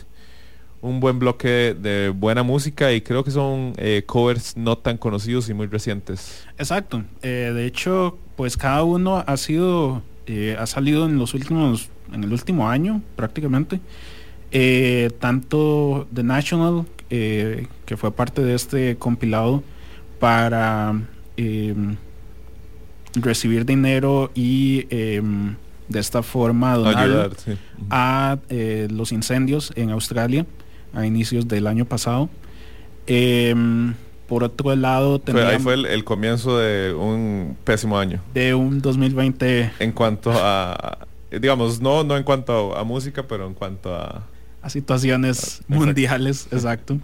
Un buen bloque de buena música y creo que son eh, covers no tan conocidos y muy recientes. Exacto. De hecho, pues cada uno ha sido, ha salido en los últimos, en el último año prácticamente. Tanto The National, que fue parte de este compilado para eh, recibir dinero y eh, de esta forma donarlo Ayudar, sí. a eh, los incendios en Australia a inicios del año pasado. Em, por otro lado, Fue- ahí fue el, el comienzo de un pésimo año. de un 2020 En cuanto a, digamos, no, no en cuanto a, a música, pero en cuanto a... a situaciones mundiales, exacto.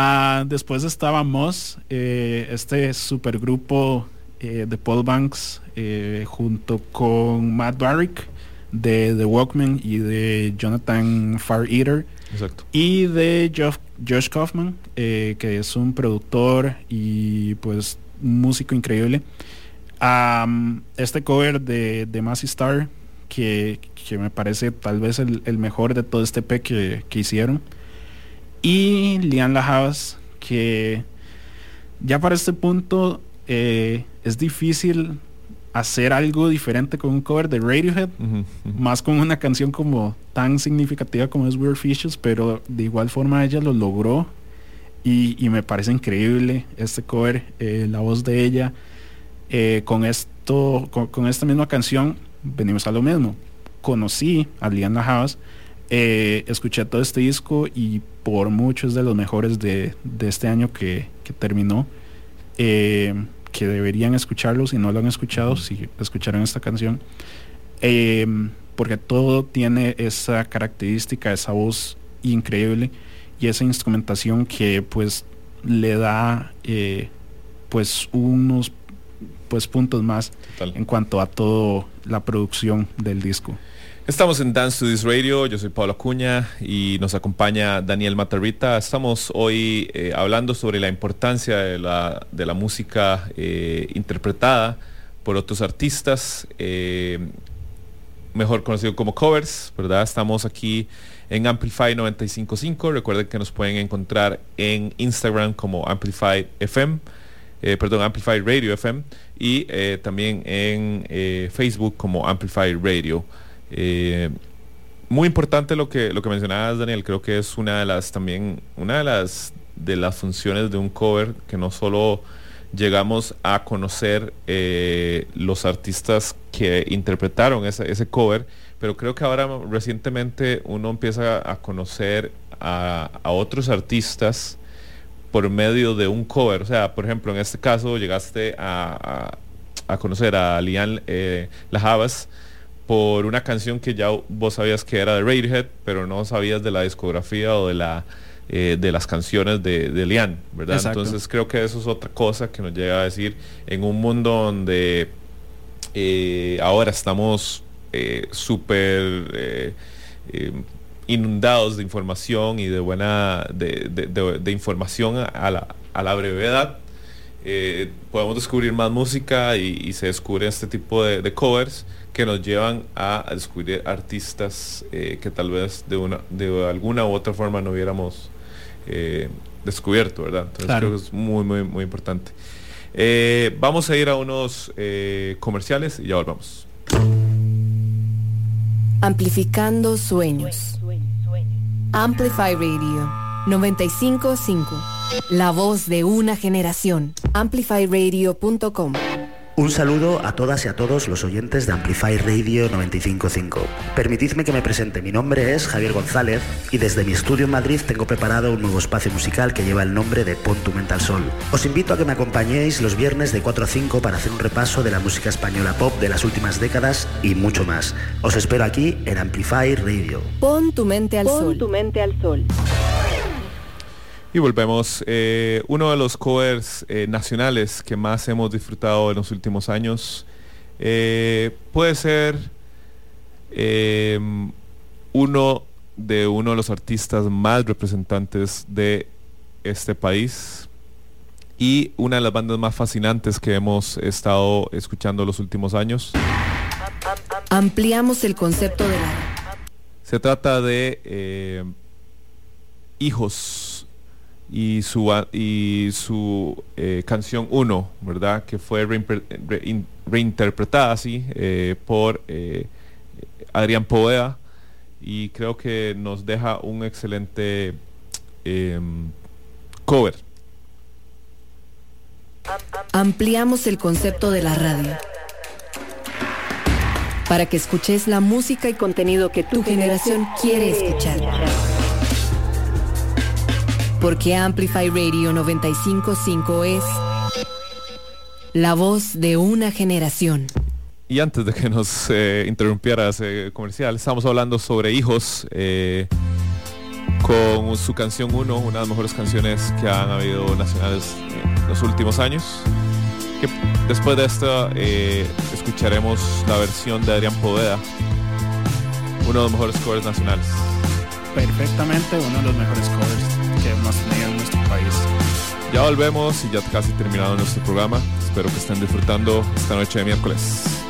Ah, después estaba Moss, eh, este supergrupo eh, de Paul Banks, eh, junto con Matt Barrick de The Walkman y de Jonathan Far Eater. Exacto. Y de Josh, Josh Kaufman, eh, que es un productor y pues músico increíble. Este cover de, de Massey Star, que, que me parece tal vez el, el mejor de todo este EP que, que hicieron. Y Lian Lajavas, que ya para este punto eh, es difícil hacer algo diferente con un cover de Radiohead, más con una canción como tan significativa como es Weird Fishes, pero de igual forma ella lo logró y, y me parece increíble este cover, eh, la voz de ella. Eh, con esto, con, con esta misma canción, venimos a lo mismo. Conocí a Liana House, eh, escuché todo este disco y por mucho es de los mejores de, de este año que, que terminó. Eh, que deberían escucharlo si no lo han escuchado, si escucharon esta canción. Eh, porque todo tiene esa característica, esa voz increíble y esa instrumentación que pues le da eh, pues unos pues puntos más en cuanto a toda la producción del disco. Estamos en Dance to This Radio, yo soy Pablo Acuña y nos acompaña Daniel Matarrita. Estamos hoy eh, hablando sobre la importancia de la, de la música eh, interpretada por otros artistas, eh, mejor conocido como covers, ¿verdad? Estamos aquí en Amplify 955. Recuerden que nos pueden encontrar en Instagram como Amplify FM, perdón, Amplify Radio FM y también en Facebook como Amplify Radio. Eh, muy importante lo que lo que mencionabas Daniel creo que es una de las también una de las de las funciones de un cover que no solo llegamos a conocer eh, los artistas que interpretaron ese, ese cover pero creo que ahora recientemente uno empieza a conocer a, a otros artistas por medio de un cover. O sea, por ejemplo, en este caso llegaste a, a- conocer a Lian eh, Las Havas por una canción que ya vos sabías que era de Radiohead, pero no sabías de la discografía o de la eh, de las canciones de, de Lian, ¿verdad? Exacto. Entonces creo que eso es otra cosa que nos llega a decir en un mundo donde eh, ahora estamos eh, súper eh, inundados de información y de buena de, de- de- de información a la, a la brevedad podemos descubrir más música y, y se descubre este tipo de covers que nos llevan a, descubrir artistas eh, que tal vez de una de alguna u otra forma no hubiéramos eh, descubierto, ¿verdad? Entonces Claro. creo que es muy, muy, muy importante. Eh, vamos a ir a unos eh, comerciales y ya volvamos. Amplificando sueños. Amplify Radio 955. La voz de una generación. Amplifyradio.com. Un saludo a todas y a todos los oyentes de Amplify Radio 955. Permitidme que me presente. Mi nombre es Javier González y desde mi estudio en Madrid tengo preparado un nuevo espacio musical que lleva el nombre de Pon tu mente al sol. Os invito a que me acompañéis los viernes de 4 a 5 para hacer un repaso de la música española pop de las últimas décadas y mucho más. Os espero aquí en Amplify Radio. Pon tu mente al Pon sol. tu mente al sol. Y volvemos. Eh, uno de los covers eh, nacionales que más hemos disfrutado en los últimos años eh, puede ser eh, uno de uno de los artistas más representantes de este país y una de las bandas más fascinantes que hemos estado escuchando los últimos años. Ampliamos el concepto de la Se trata de Hijos y su, y su eh, canción 1, ¿verdad? Que fue reinterpretada así eh, por eh, Adrián Poveda y creo que nos deja un excelente em, cover. Ampliamos el concepto de la radio. Para que escuches la música y contenido que tu generación quiere escuchar. Porque Amplify Radio 955 es la voz de una generación. Y antes de que nos eh, interrumpiera ese comercial, estamos hablando sobre hijos eh, con su canción 1, una de las mejores canciones que han habido nacionales en los últimos años. Que después de esto eh, escucharemos la versión de Adrián Poveda, uno de los mejores covers nacionales. Perfectamente uno de los mejores covers en nuestro país. Ya volvemos y ya casi terminado nuestro programa. Espero que estén disfrutando esta noche de miércoles.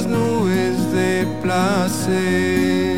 Las nubes de placer.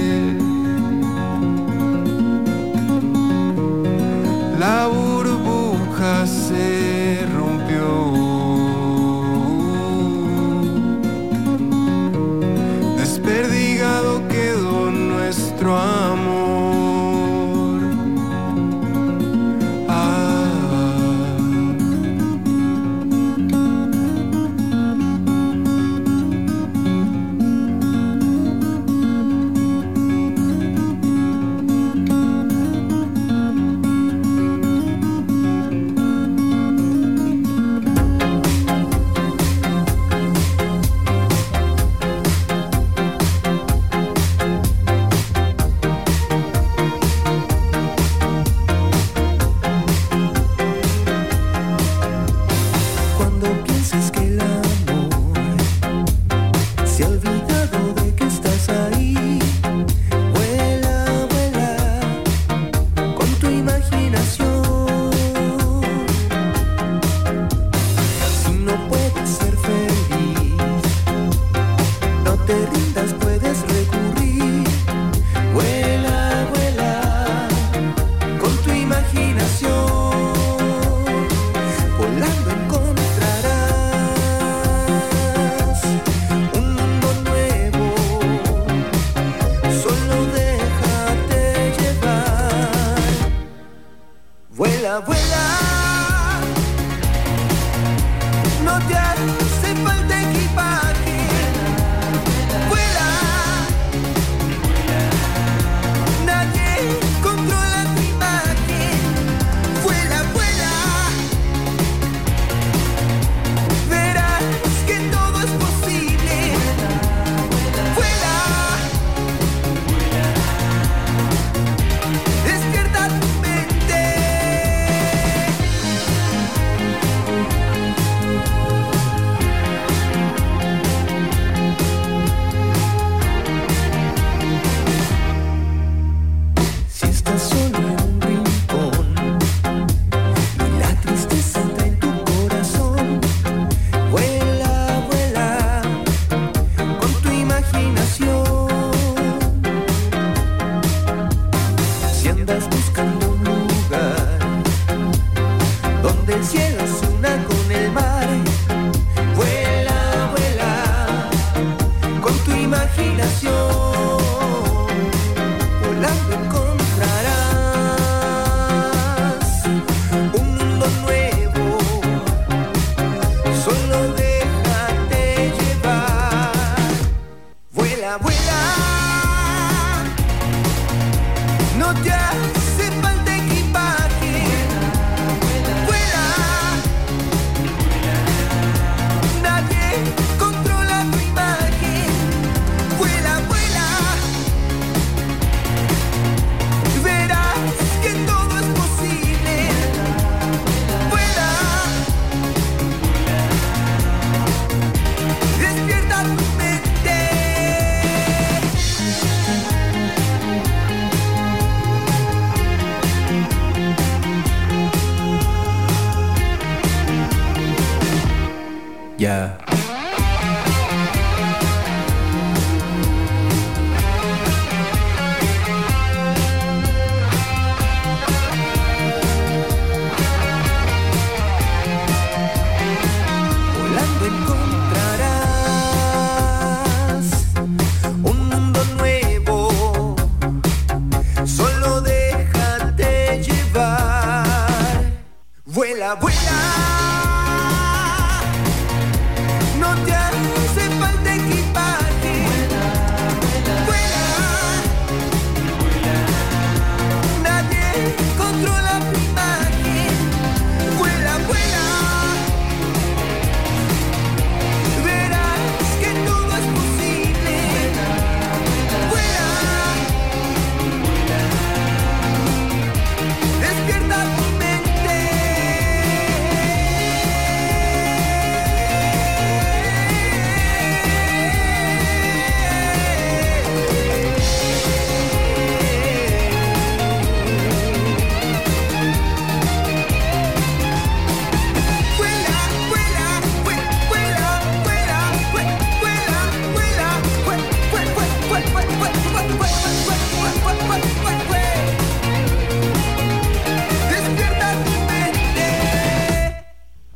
We're I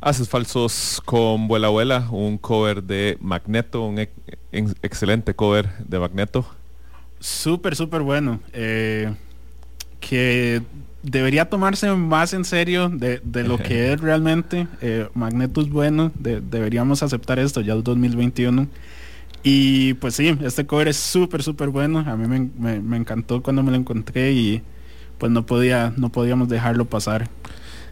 Haces falsos con Vuela Abuela, un cover de Magneto, un ex- ex- excelente cover de Magneto. Súper, súper bueno. eh, que debería tomarse más en serio de, de lo que es realmente. Eh, Magneto es bueno, de- deberíamos aceptar esto ya el 2021. Y pues sí, este cover es súper, súper bueno. A mí me, me- me encantó cuando me lo encontré y pues no podía, no podíamos dejarlo pasar.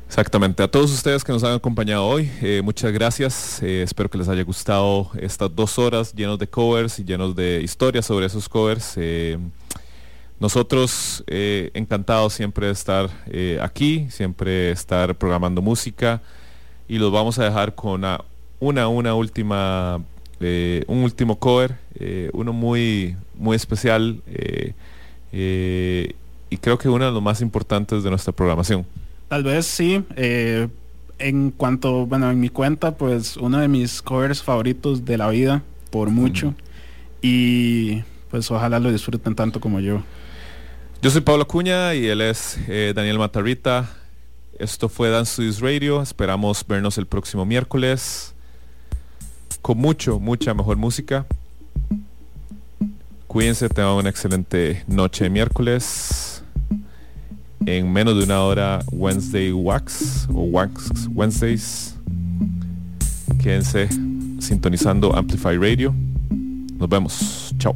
Exactamente. A todos ustedes que nos han acompañado hoy, eh, muchas gracias. Eh, espero que les haya gustado estas dos horas llenos de covers y llenos de historias sobre esos covers. Eh, nosotros encantados siempre de estar aquí, siempre estar programando música y los vamos a dejar con una, una, última, un último cover, uno muy, muy especial y creo que uno de los más importantes de nuestra programación. Tal vez sí. eh, en cuanto, bueno, en mi cuenta, pues uno de mis covers favoritos de la vida, por mucho. Y pues ojalá lo disfruten tanto como yo. Yo soy Pablo Acuña y él es eh, Daniel Matarrita. Esto fue Dance Studios Radio. Esperamos vernos el próximo miércoles con mucho, mucha mejor música. Cuídense, tengan una excelente noche de miércoles. En menos de una hora, Wednesday Wax o Wax Wednesdays. Quédense sintonizando Amplify Radio. Nos vemos. Chao.